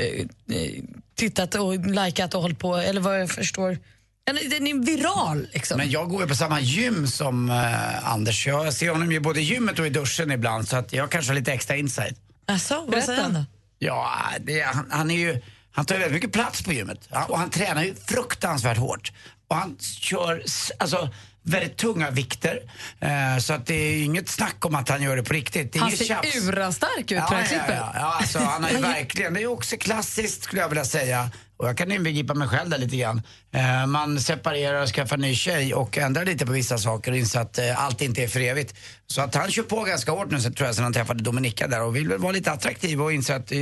eh, tittat och likat och hållit på, eller vad jag förstår. Den, är viral liksom. Men jag går ju på samma gym som eh, Anders. Jag ser honom ju både i gymmet och i duschen ibland så att jag kanske har lite extra insight. Alltså, vad säger han då? Ja, det, han, han är ju... Han tar ju väldigt mycket plats på gymmet Ja, och han tränar ju fruktansvärt hårt. Och han kör alltså, väldigt tunga vikter. Eh, så att det är inget snack om att han gör det på riktigt. Det är Han ser tjafs. urastark ut på det här ja, klippet. ja, ja. alltså, han har ju verkligen, det är också klassiskt skulle jag vilja säga. Och jag kan inbegripa mig själv där lite grann. Eh, man separerar och skaffar ny tjej och ändrar lite på vissa saker och inser att eh, allt inte är för evigt. Så att han kör på ganska hårt nu tror jag sen han träffade Dominika där och vill väl vara lite attraktiv och inser att eh,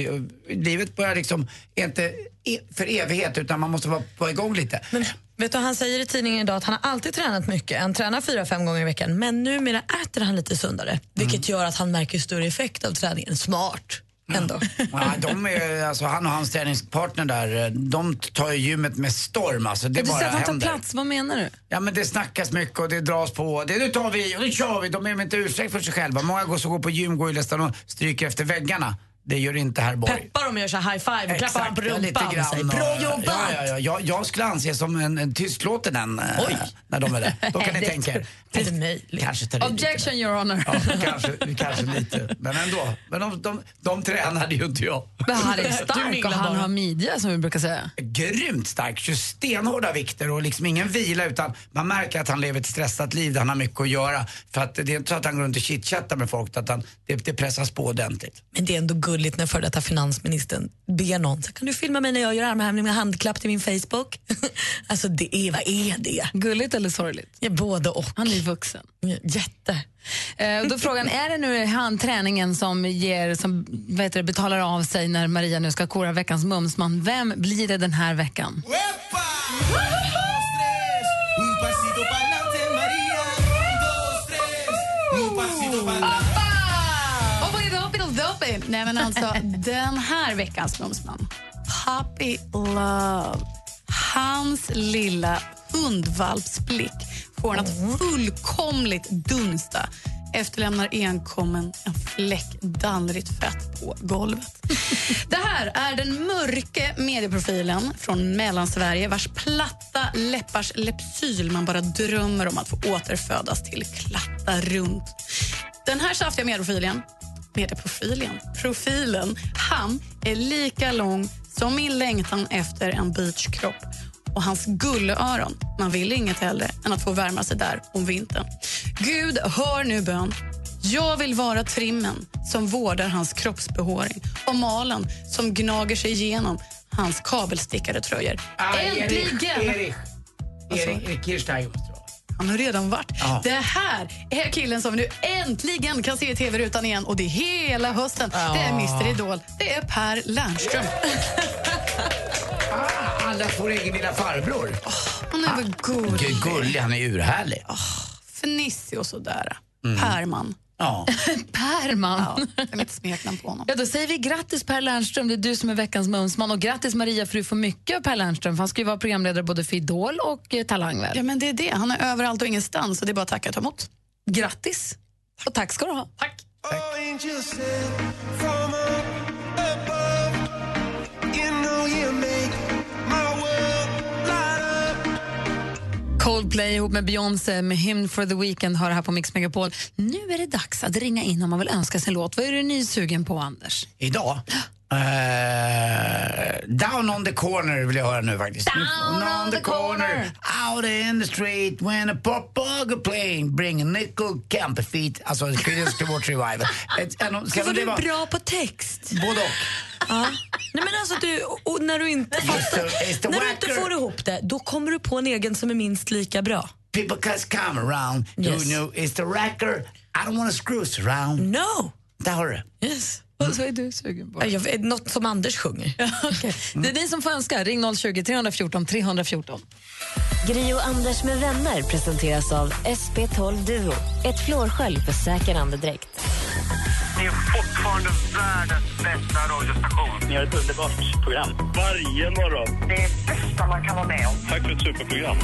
livet börjar liksom inte e- för evighet utan man måste vara på igång lite. Men vet du, han säger i tidningen idag att han har alltid tränat mycket. Han tränar fyra, fem gånger i veckan. Men numera äter han lite sundare. Vilket gör att han märker större effekt av träningen. Smart ändå. Ja, de är, alltså, han och hans träningspartner där, de tar ju gymmet med storm alltså. Det du bara säger att han tar plats, vad menar du? Ja men det snackas mycket och det dras på. Det nu tar vi och nu kör vi. De är inte ursäkt för sig själva. Många går som går på gym går ju nästan och stryker efter väggarna. Det gör inte herr Borg. Peppar dem och gör så här high five och klappar honom på rumpan och säger bra jobbat. Ja, ja, ja. Jag, jag skulle anses som en, en tystlåten den, eh, när de är där. Då kan ni tänka er. är inte möjligt. Kanske tar lite. Objection, your honor. Ja, kanske, kanske lite. Men ändå. Men de, de, de tränade ju inte jag. Men han är stark och han har midja som vi brukar säga. Grymt stark, stenhårda vikter och liksom ingen vila utan man märker att han lever ett stressat liv där han har mycket att göra. För att det är inte så att han går runt och chitchattar med folk utan det, det pressas på ordentligt. Men det är ändå gulligt gulligt när före detta finansministern ber någon, så kan du filma mig när jag gör armhävning med handklapp till min Facebook? alltså det är, vad är det? Gulligt eller sorgligt? Ja, både och. Han är vuxen. Jätte. Eh, då frågan, är det nu han träningen som, ger, som heter det, betalar av sig när Maria nu ska kora veckans mumsman? Vem blir det den här veckan? Un Hoppidi-doppidi-doppi. Nej, men alltså, den här veckans mumsman, Puppy Love. Hans lilla hundvalpsblick får en att fullkomligt dunsta efterlämnar enkommen en fläck dallrigt fett på golvet. Det här är den mörke medieprofilen från Mellansverige vars platta läppars lepsyl man bara drömmer om att få återfödas till klatta runt. Den här saftiga medieprofilen medieprofilen, profilen, han är lika lång som min längtan efter en beachkropp. Och hans gullöron, man vill inget hellre än att få värma sig där om vintern. Gud, hör nu bön. Jag vill vara trimmen som vårdar hans kroppsbehåring och malen som gnager sig igenom hans kabelstickade tröjor. Ah, Äntligen! Erik, Erik måste det vara. Han har redan varit. Ja. Det här är killen som vi nu äntligen kan se i tv-rutan igen och det är hela hösten. Det är Mr Idol. Det är Per Lernström. Ah, allas vår egen lilla farbror. Han är väl gullig. Gullig, han är urhärlig. Fnissig och sådär. Mm. Perman. Ja. Perman. Ja, det är mitt smeknamn på honom. Ja, då säger vi grattis Per Lernström, det är du som är veckans mumsman. Och grattis Maria för du får mycket av Per Lernström. För han ska ju vara programledare både för Idol och eh, Talang väl? Ja, men det är det. Han är överallt och ingenstans och det är bara att tacka och ta emot. Grattis! Och tack ska du ha. Tack. Angels Coldplay ihop med Beyoncé med Hymn for the Weekend hör här på Mix Megapol. Nu är det dags att ringa in om man vill önska sig en låt. Vad är du nysugen på, Anders? Idag? Eh, down on the corner vill jag höra nu faktiskt. Down on the corner. Out in the street when a pop bug plane bring a nickel camper feet. Alltså Creedence Clearwater Revival. Ett- en ska du är bra på text. Både och. Ja. Nej, men alltså, du, och när du inte, fattar, it's the när du inte får ihop det, då kommer du på en egen som är minst lika bra. People cause come around. Yes. You know, it's the racker. I don't wanna screws around. No! Där har du det. Yes. Vad är du sugen på? Jag vet, något som Anders sjunger. Okej. Det är ni som får önska. Ring 020 314 314. Gri och Anders med vänner presenteras av SP12 Duo. Ett flårskölj för säker andedräkt. Ni är fortfarande världens bästa radiostation. Ni har ett underbart program. Varje morgon. Det är bästa man kan vara med om. Tack för ett superprogram.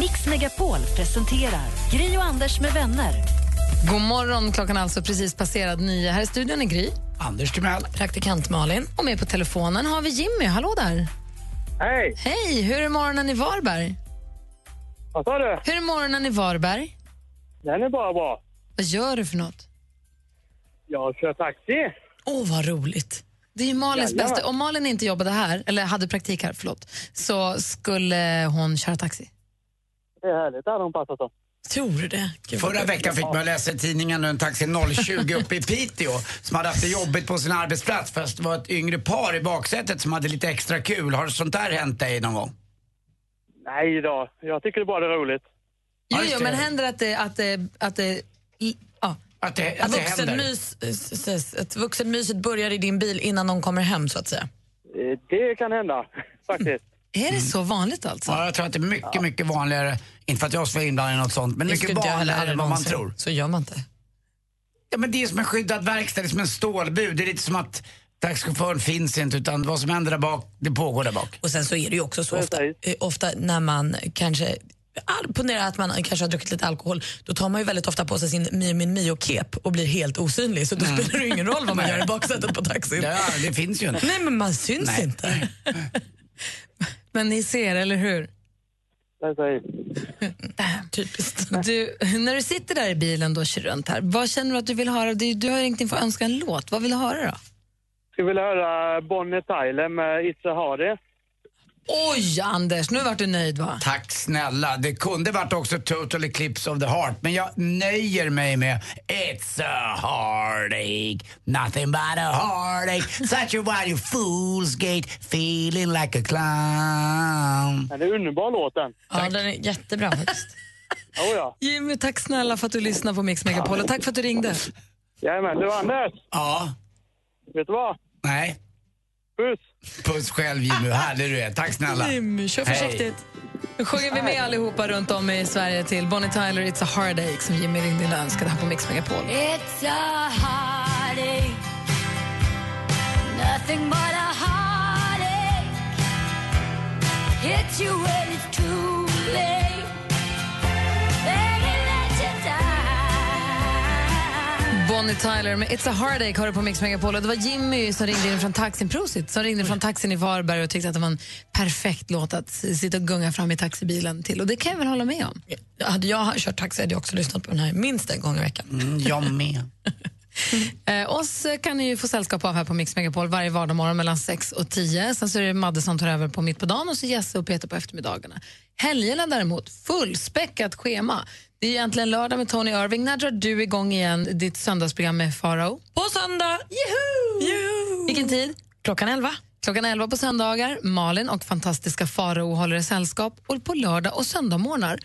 Mix Megapol presenterar Gri och Anders med vänner. God morgon, klockan är alltså precis passerat nio. Här i studion är Gry. Anders Timell. Praktikant Malin. Och med på telefonen har vi Jimmy. Hallå där. Hej! Hej, hur är morgonen i Varberg? Vad sa du? Hur är morgonen i Varberg? Den är bara bra. Vad gör du för något? Jag kör taxi. Åh, vad roligt. Det är ju Malins Jajamän. bästa. Om Malin inte jobbade här, eller hade praktik här, förlåt, så skulle hon köra taxi. Det är härligt. Det hade hon passat om. Tror du det? Gud, Förra veckan fick man läsa i tidningen en taxi 020 uppe i Piteå som hade haft det jobbigt på sin arbetsplats fast det var ett yngre par i baksätet som hade lite extra kul. Har sånt där hänt dig någon gång? Nej då. Jag tycker det bara är roligt. Jo, jo, men händer att det... Att det, att det i- ja. Att det, att det händer? Vuxenmys, att vuxenmyset börjar i din bil innan någon kommer hem, så att säga. Eh, Det kan hända, faktiskt. Är det så vanligt alltså? Ja, jag tror att det är mycket, mycket vanligare. Inte för att jag ska vara inblandad i något sånt, men mycket vanligare än vad man tror. Så gör man inte. Ja, men det är som en skyddad verkstad, det är som en stålbud. Det är lite som att taxichauffören finns inte, utan vad som händer där bak, det pågår där bak. Och sen så är det ju också så ofta, eh, ofta när man kanske Ponera att man kanske har druckit lite alkohol, då tar man ju väldigt ofta på sig sin Mio Min Mio-kep och blir helt osynlig. Så då Mm. spelar det ju ingen roll vad man gör i baksätet på taxin. Ja, det finns ju inte. Nej, men man syns Nej. inte. Men ni ser, eller hur? Typiskt. Du, när du sitter där i bilen och kör runt här, vad känner du att du vill höra? Du, du har ringt in för att önska en låt. Vad vill du höra då? Skulle vilja höra Bonnie Tyler med It's a Hardy. Oj, Anders, nu vart du nöjd va? Tack snälla. Det kunde varit också Total Eclipse of the Heart, men jag nöjer mig med It's a heartache, nothing but a heartache, such a you fool's gate, feeling like a clown. Den är underbar låten. Ja, den är jättebra faktiskt. Oh, ja. Jimmy, tack snälla för att du lyssnade på Mix Megapol och tack för att du ringde. Jajamän, du Anders. Ja. Vet du vad? Nej. Puss. Puss själv Jimmy, härlig du är. Tack snälla. Jimmy, kör Hej. försiktigt. Nu sjunger vi med allihopa runt om i Sverige till Bonnie Tyler, It's a heartache som Jimmy ringde in och önskade här på Mix Megapol. It's a heartache, nothing but a heartache. Hits you when it's too late. Bonnie Tyler med It's a heartache har du på Mix Megapol. Och det var Jimmy som ringde in från taxin, Prosit, som ringde från taxin i Varberg och tyckte att det var en perfekt låt att sitta och gunga fram i taxibilen till. Och det kan jag väl hålla med om. Hade jag kört taxi hade jag också lyssnat på den här minst en gång i veckan. Mm, jag med. Eh, oss kan ni ju få sällskap av här på Mix Megapol varje vardagsmorgon mellan 6 och 10. Sen så är det Madde som tar över på mitt på dagen och så Jesse och Peter på eftermiddagarna. Helgerna däremot, fullspäckat schema. Det är egentligen lördag med Tony Irving. När drar du igång igen ditt söndagsprogram med Farao? På söndag! Juhu! Vilken tid? Klockan 11. Klockan 11 på söndagar. Malin och fantastiska Farao håller er sällskap. Och på lördag och söndagmorgnar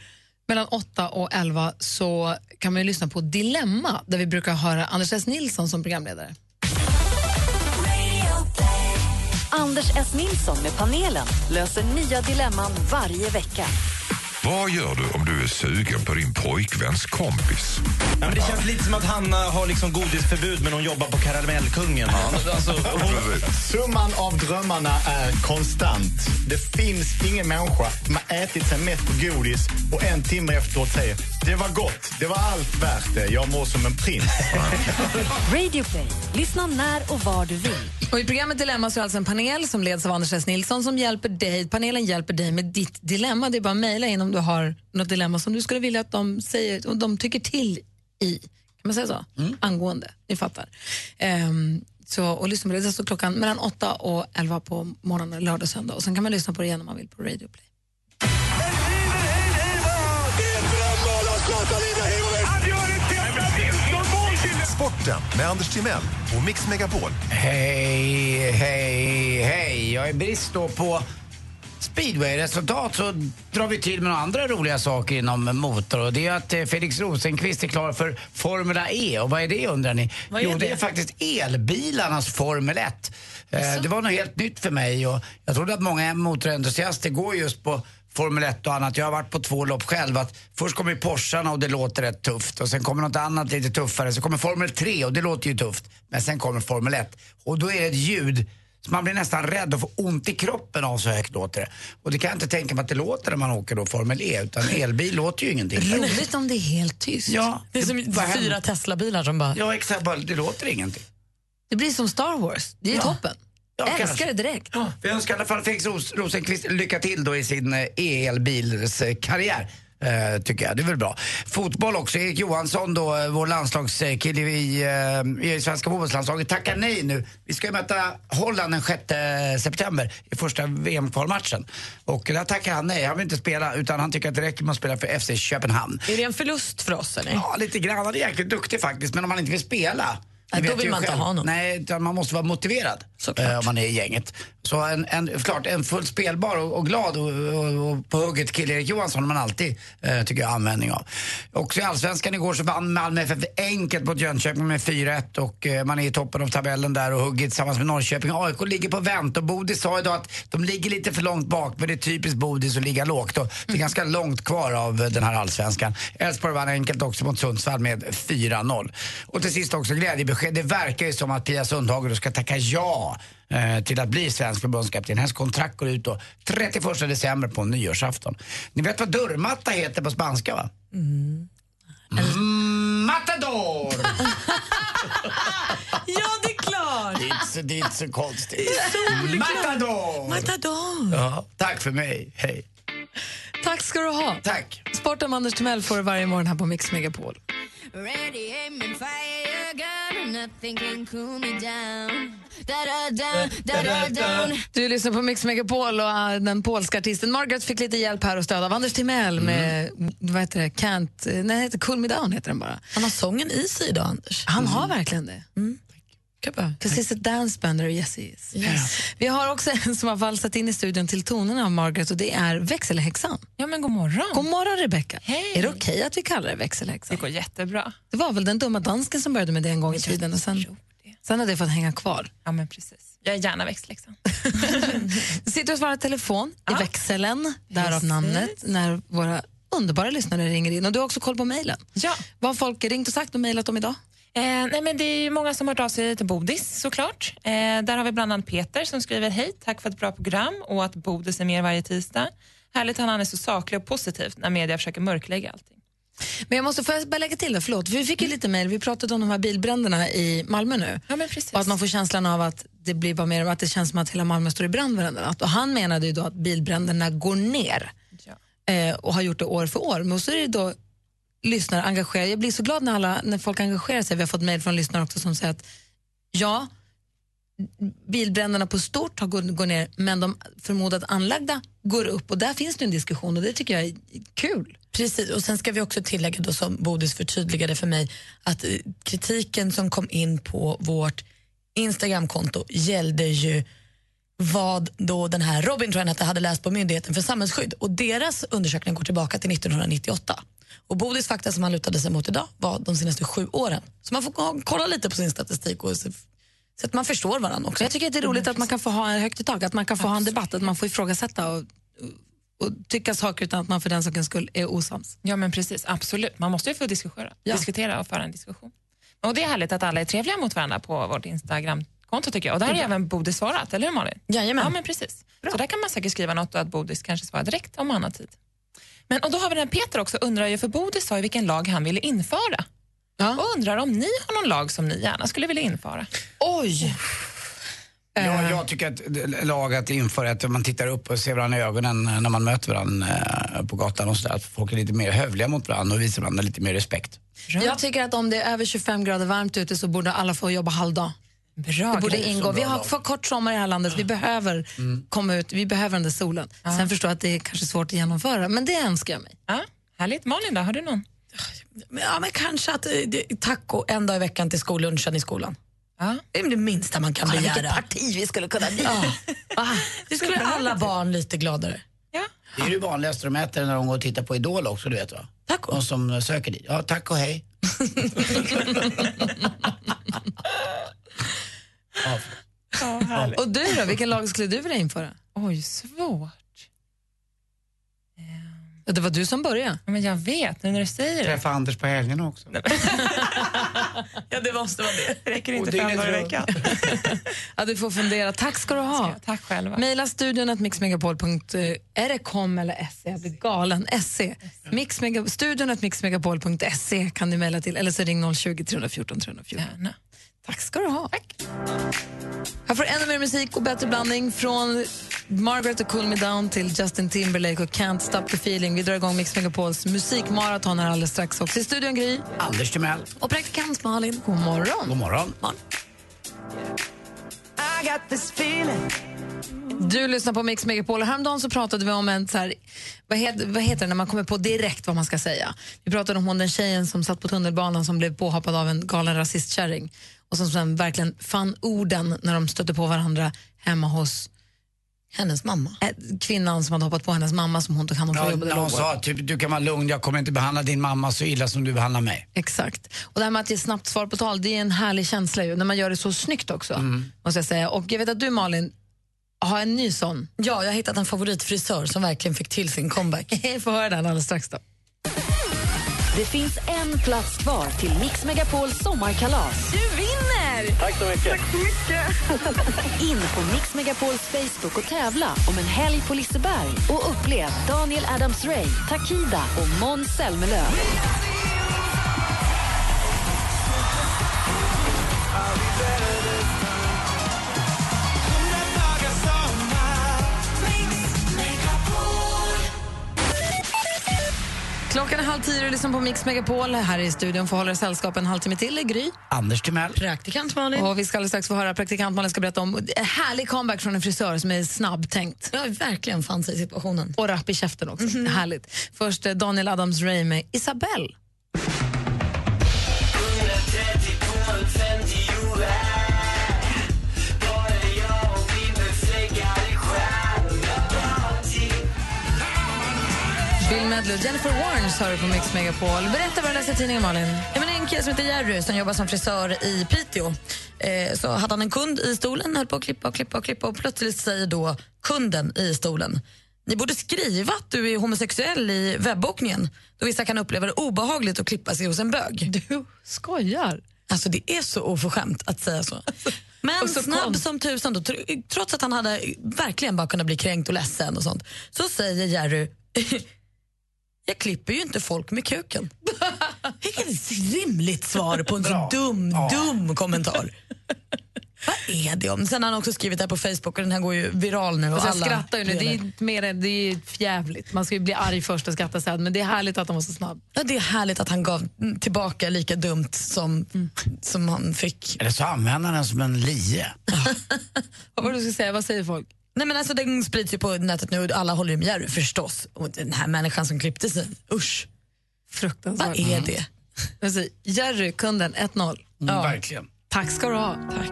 mellan 8 och 11 så kan man ju lyssna på Dilemma där vi brukar höra Anders S. Nilsson som programledare. Anders S. Nilsson med panelen löser nya dilemman varje vecka. Vad gör du om du är sugen på din pojkväns kompis? Ja, men det känns lite som att Hanna har liksom godisförbud men hon jobbar på Karamellkungen. Alltså, hon... Summan av drömmarna är konstant. Det finns ingen människa som har ätit sig mätt på godis och en timme efteråt säger det var gott, det var allt värt det, jag mår som en prins. Radio Play. Lyssna när och var du vill. Och I programmet Dilemma så är alltså en panel som leds av Anders S. Nilsson som hjälper dig. Panelen hjälper dig med ditt dilemma. Det är bara att mejla in om du har något dilemma som du skulle vilja att de säger och de tycker till i. Kan man säga så? Angående. Ni fattar. Ehm, så, och lyssna på det. Det står klockan mellan 8 och 11 på morgonen, lördag och söndag. Och sen kan man lyssna på det igen om man vill på Radio Play. Sporten med Anders Timell och Mix Megapol. Hej, hej, hej. Jag är brist då på speedway-resultat så drar vi till med några andra roliga saker inom motor. Och det är att eh, Felix Rosenqvist är klar för Formula E. Och vad är det undrar ni? Vad är jo, det det? är faktiskt elbilarnas Formel 1. Eh, det var något helt nytt för mig och jag trodde att många motorentusiaster går just på Formel 1 och annat. Jag har varit på två lopp själv. Att först kommer Porscharna och det låter rätt tufft och sen kommer något annat lite tuffare. Så kommer Formel 3 och det låter ju tufft. Men sen kommer Formel 1 och då är det ett ljud så man blir nästan rädd och får ont i kroppen av så högt låter det. Och det kan jag inte tänka mig att det låter när man åker då Formel E utan elbil låter ju ingenting. Roligt om det är helt tyst. Ja, Det är som händer? fyra Tesla-bilar som bara... Ja exakt, bara, det låter ingenting. Det blir som Star Wars. Det är Ja. toppen. Ja, Älskar kanske. det direkt. Vi önskar i alla fall Felix Ros- Rosenqvist lycka till då i sin eh, elbilskarriär. Eh, tycker jag, det är väl bra. Fotboll också, Erik Johansson då, eh, vår landslagskille i, eh, i svenska fotbollslandslaget tackar nej nu. Vi ska ju möta Holland den 6 september i första VM-kvalmatchen. Och där tackar han nej, han vill inte spela utan han tycker att det räcker med att spela för FC Köpenhamn. Är det en förlust för oss eller? Ja, lite grann. Han är jäkligt duktig faktiskt, men om man inte vill spela Nej, då vill man inte själv. ha honom. Nej, utan man måste vara motiverad eh, om man är i gänget. Så en, en, klart, en fullt spelbar och, och glad och, och, och på hugget kille Erik Johansson har man alltid, eh, tycker jag, användning av. Också i Allsvenskan igår så vann Malmö FF enkelt mot Jönköping med 4-1 och eh, man är i toppen av tabellen där och hugger tillsammans med Norrköping. AIK ligger på vänt och Bodis sa idag att de ligger lite för långt bak men det är typiskt Bodis att ligga lågt och det är ganska långt kvar av den här Allsvenskan. Elfsborg vann enkelt också mot Sundsvall med 4-0. Och till sist också glädjebesked. Det verkar ju som att Pia Sundhage ska tacka ja eh, till att bli svensk förbundskapten. Hennes kontrakt går ut då 31 december på nyårsafton. Ni vet vad dörrmatta heter på spanska va? Mm, matador! Ja, det är klart! Det är inte så, det är inte så konstigt. Matador! Matador! Ja, tack för mig. Hej. Tack ska du ha. Tack. Sporten med Anders Timell får du varje morgon här på Mix Megapol. Ready, aim, and fire, Nothing can cool me down. Du lyssnar på Mix Megapol och äh, den polska artisten Margaret fick lite hjälp här och stöd av Anders Timell med, vad heter det, Can't, nej, heter Cool Me Down heter den bara. Han har sången i sig idag, Anders. Han har verkligen det. Because he's a dance band, or yes he is. Vi har också en som har valsat in i studion till tonerna av Margaret och det är växelhäxan. Ja, men god morgon. God morgon Rebecca. Hej. Är det okej att vi kallar det växelhäxan? Det går jättebra. Det var väl den dumma dansken som började med det en gång i tiden och sen, sen har det fått hänga kvar. Ja, men precis. Jag är gärna växtläxan. Du sitter och svarar telefon i växeln, därav Precis. namnet, när våra underbara lyssnare ringer in. Och du har också koll på mejlen. Ja. Vad har folk ringt och sagt och mejlat om idag? Eh, nej, men det är ju många som har hört av sig till Bodis såklart. Eh, där har vi bland annat Peter som skriver hej, tack för ett bra program och att Bodis är med varje tisdag. Härligt att han är så saklig och positiv när media försöker mörklägga allting. Men jag måste få bara lägga till det, förlåt. För vi fick ju lite mejl, vi pratade om de här bilbränderna i Malmö nu. Ja, men precis. Och att man får känslan av att det blir bara mer, att det känns som att hela Malmö står i brand varenda natt. Och han menade ju då att bilbränderna går ner. Eh, och har gjort det år för år. Men så är det då lyssnare engagerar Jag blir så glad när, alla, när folk engagerar sig. Vi har fått mejl från lyssnare också som säger att ja, bilbränderna på stort har gått, går ner men de förmodat anlagda går upp och där finns det en diskussion och det tycker jag är kul. Precis, och sen ska vi också tillägga då som Bodis förtydligade för mig att eh, kritiken som kom in på vårt Instagramkonto gällde ju vad då den här Robin tror jag hade läst på Myndigheten för samhällsskydd och deras undersökning går tillbaka till 1998. Och Bodis fakta som han lutade sig mot idag var de senaste sju åren. Så man får ko- kolla lite på sin statistik och så, så att man förstår varandra också. Jag tycker att det är roligt att man kan få ha en högt i tak, att man kan få ha en debatt, att man får ifrågasätta och, och tycka saker utan att man för den sakens skull är osams. Ja, men precis. Absolut. Man måste ju få diskutera, diskutera och föra en diskussion. Och det är härligt att alla är trevliga mot varandra på vårt Instagramkonto tycker jag. Och där har ju även Bodis svarat, eller hur Malin? Jajamän. Ja, men precis. Så där kan man säkert skriva något och att Bodis kanske svarar direkt om han har tid. Men, och då har vi den Peter också, undrar ju, för Bodis sa ju vilken lag han ville införa. Och undrar om ni har någon lag som ni gärna skulle vilja införa. Oj! Ja, jag tycker att lag att införa att man tittar upp och ser varandra i ögonen när man möter varandra eh, på gatan och sådär. Att folk är lite mer hövliga mot varandra och visar varandra lite mer respekt. Jag tycker att om det är över 25 grader varmt ute så borde alla få jobba halvdag. Bra det borde ingå. Vi har för kort sommar i det här landet. Vi behöver komma ut, vi behöver den där solen. Sen förstår jag att det är kanske svårt att genomföra, men det önskar jag mig. Ja, härligt. Malin då, har du någon? Ja, men kanske att eh, det- taco en dag i veckan till skollunchen i skolan. Det är det minsta man kan Kolla begära. vilket parti vi skulle kunna bli. Ja. Ah, Det skulle göra alla barn lite gladare. Det är ju det vanligaste de äter när de går och tittar på Idol också, du vet va? Taco. De som söker dit. Ja, tack och hej. Och du då, vilken lag skulle du vilja införa? Oj, svårt. Ja, Det var du som började. Men jag vet, nu när du säger det. Träffa Anders på helgerna också. Ja, det måste vara det. Det räcker inte fem dagar i veckan. Ja, du får fundera. Tack ska du ha. Tack själva. Mejla studion att mixmegapol.se. Är det kom eller se? Jag blir galen. Se. Mixmega, studion att mixmegapol.se kan du mejla till eller så ring 020 314 314. Gärna. Tack ska du ha. Tack. Här får du ännu mer musik och bättre blandning från Margaret och Cool Me Down till Justin Timberlake och Can't Stop The Feeling. Vi drar igång Mix Megapols musikmaraton här alldeles strax också. I studion Gry Anders Timell. och praktikant Malin. God morgon. God morgon. I got this feeling. Du lyssnar på Mix Megapol och häromdagen så pratade vi om en så här, vad, heter, vad heter det när man kommer på direkt vad man ska säga. Vi pratade om hon den tjejen som satt på tunnelbanan som blev påhoppad av en galen rasistkärring och som sen verkligen fann orden när de stötte på varandra hemma hos hennes mamma. Kvinnan som hade hoppat på hennes mamma som hon tog hand om från Ja, hon sa typ, du kan vara lugn, jag kommer inte behandla din mamma så illa som du behandlar mig. Exakt. Och det här med att ge snabbt svar på tal, det är en härlig känsla ju, när man gör det så snyggt också. Måste jag säga. Och jag vet att du Malin har en ny sån. Ja, jag har hittat en favoritfrisör som verkligen fick till sin comeback. Får höra den alldeles strax då. Det finns en plats kvar till Mix Megapols sommarkalas. Du vinner! Tack så mycket. Tack så mycket. In på Mix Megapols Facebook och tävla om en helg på Liseberg och upplev Daniel Adams-Ray, Takida och Måns Zelmerlöw. Klockan är halv 10 lyssnar på Mix Megapol. Här i studion får hålla sällskap en halvtimme till. är Gry. Anders Timell. Praktikant Malin. Och vi ska alldeles strax få höra praktikant Malin ska berätta om en härlig comeback från en frisör som är snabbtänkt. Ja, verkligen fann sig i situationen. Och rapp i käften också. Härligt. Först eh, Daniel Adams-Ray med Isabelle. Medley och Jennifer Warnes hör du på Mix Megapol. Berätta vad du läste i tidningen, Malin. Ja, men en kille som heter Jerry som jobbar som frisör i Piteå. Eh, så hade han en kund i stolen, höll på att klippa och klippa och klippa och plötsligt säger då kunden i stolen ni borde skriva att du är homosexuell i webbokningen då vissa kan uppleva det obehagligt att klippa sig hos en bög. Du skojar? Alltså det är så oförskämt att säga så. Men Och så snabb kon- som tusan, då, tr- trots att han hade verkligen bara kunnat bli kränkt och ledsen och sånt, så säger Jerry jag klipper ju inte folk med kuken. Vilket rimligt svar på en så dum, dum kommentar. Vad är det om? Sen har han också skrivit det här på Facebook och den här går ju viral nu. Och Alltså jag alla skrattar ju nu. Det är, mer, än- det är fjävligt. Man ska ju bli arg först och skratta sen. Men det är härligt att han var så snabb. Ja, det är härligt att han gav tillbaka lika dumt som, som han fick. Eller så använder han den som en lie. Vad var det du skulle säga? Vad säger folk? Nej, men alltså, den sprids ju på nätet nu och alla håller ju med Jerry förstås. Och den här människan som klippte sig, usch. Fruktansvärt. Vad är det? Alltså, Jerry, kunden, 1-0. Mm, Verkligen. Tack ska du ha. Tack.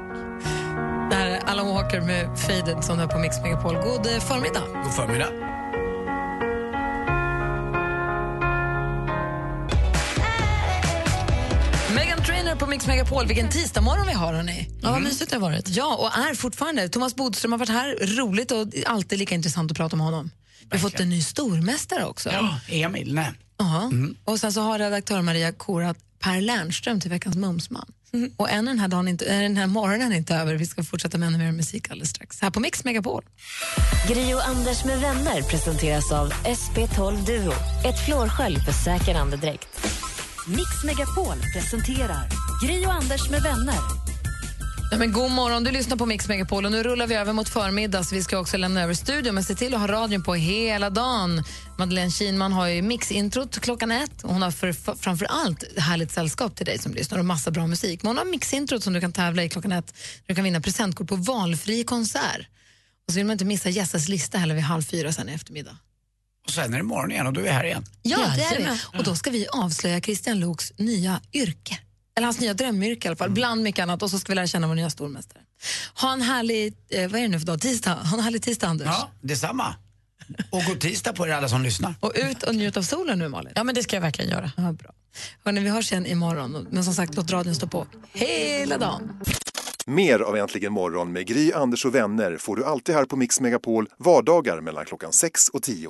Det här är Alan Walker med Faded som du har på Mix Megapol. God eh, förmiddag. God förmiddag. Trainor på Mix Megapol. Vilken tisdagmorgon vi har, hörni. Ja, vad mysigt det har varit. Ja, och är fortfarande. Thomas Bodström har varit här. Roligt och alltid lika intressant att prata med honom. Vi har fått en ny stormästare också. Ja, Emil, nej. Ja. Och sen så har redaktör Maria korat Per Lernström till veckans Mumsman. Och än den här, dagen inte, den här morgonen är inte över. Vi ska fortsätta med ännu mer musik alldeles strax. Här på Mix Megapol. Gri och Anders med vänner presenteras av SP12 Duo. Ett flårskölj för säker andedräkt. Mix Megapol presenterar Gri och Anders med vänner. Ja, men god morgon, du lyssnar på Mix Megapol och nu rullar vi över mot förmiddag så vi ska också lämna över studion men se till att ha radion på hela dagen. Madeleine Kinman har ju mixintrot klockan ett och hon har för, för, framför allt härligt sällskap till dig som lyssnar och massa bra musik. Men hon har mixintrot som du kan tävla i klockan ett. Du kan vinna presentkort på valfri konsert. Och så vill man inte missa Jessas lista heller vid halv fyra sen i eftermiddag. Och sen är det morgon igen och då är vi här igen. Ja, det är det. Och då ska vi avslöja Christian Loks nya yrke. Eller hans nya drömyrke i alla fall, bland mycket annat. Och så ska vi lära känna vår nya stormästare. Ha en härlig, eh, vad är det nu för dag? Tisdag. Ha en härlig tisdag, Anders. Ja, detsamma. Och god tisdag på er alla som lyssnar. Och ut och njut av solen nu, Malin. Ja, men det ska jag verkligen göra. Ja, bra. Hörrni, vi hörs igen imorgon. Men som sagt, låt radion stå på hela dagen. Mer av Äntligen morgon med Gry, Anders och vänner får du alltid här på Mix Megapol vardagar mellan klockan 6 och 10.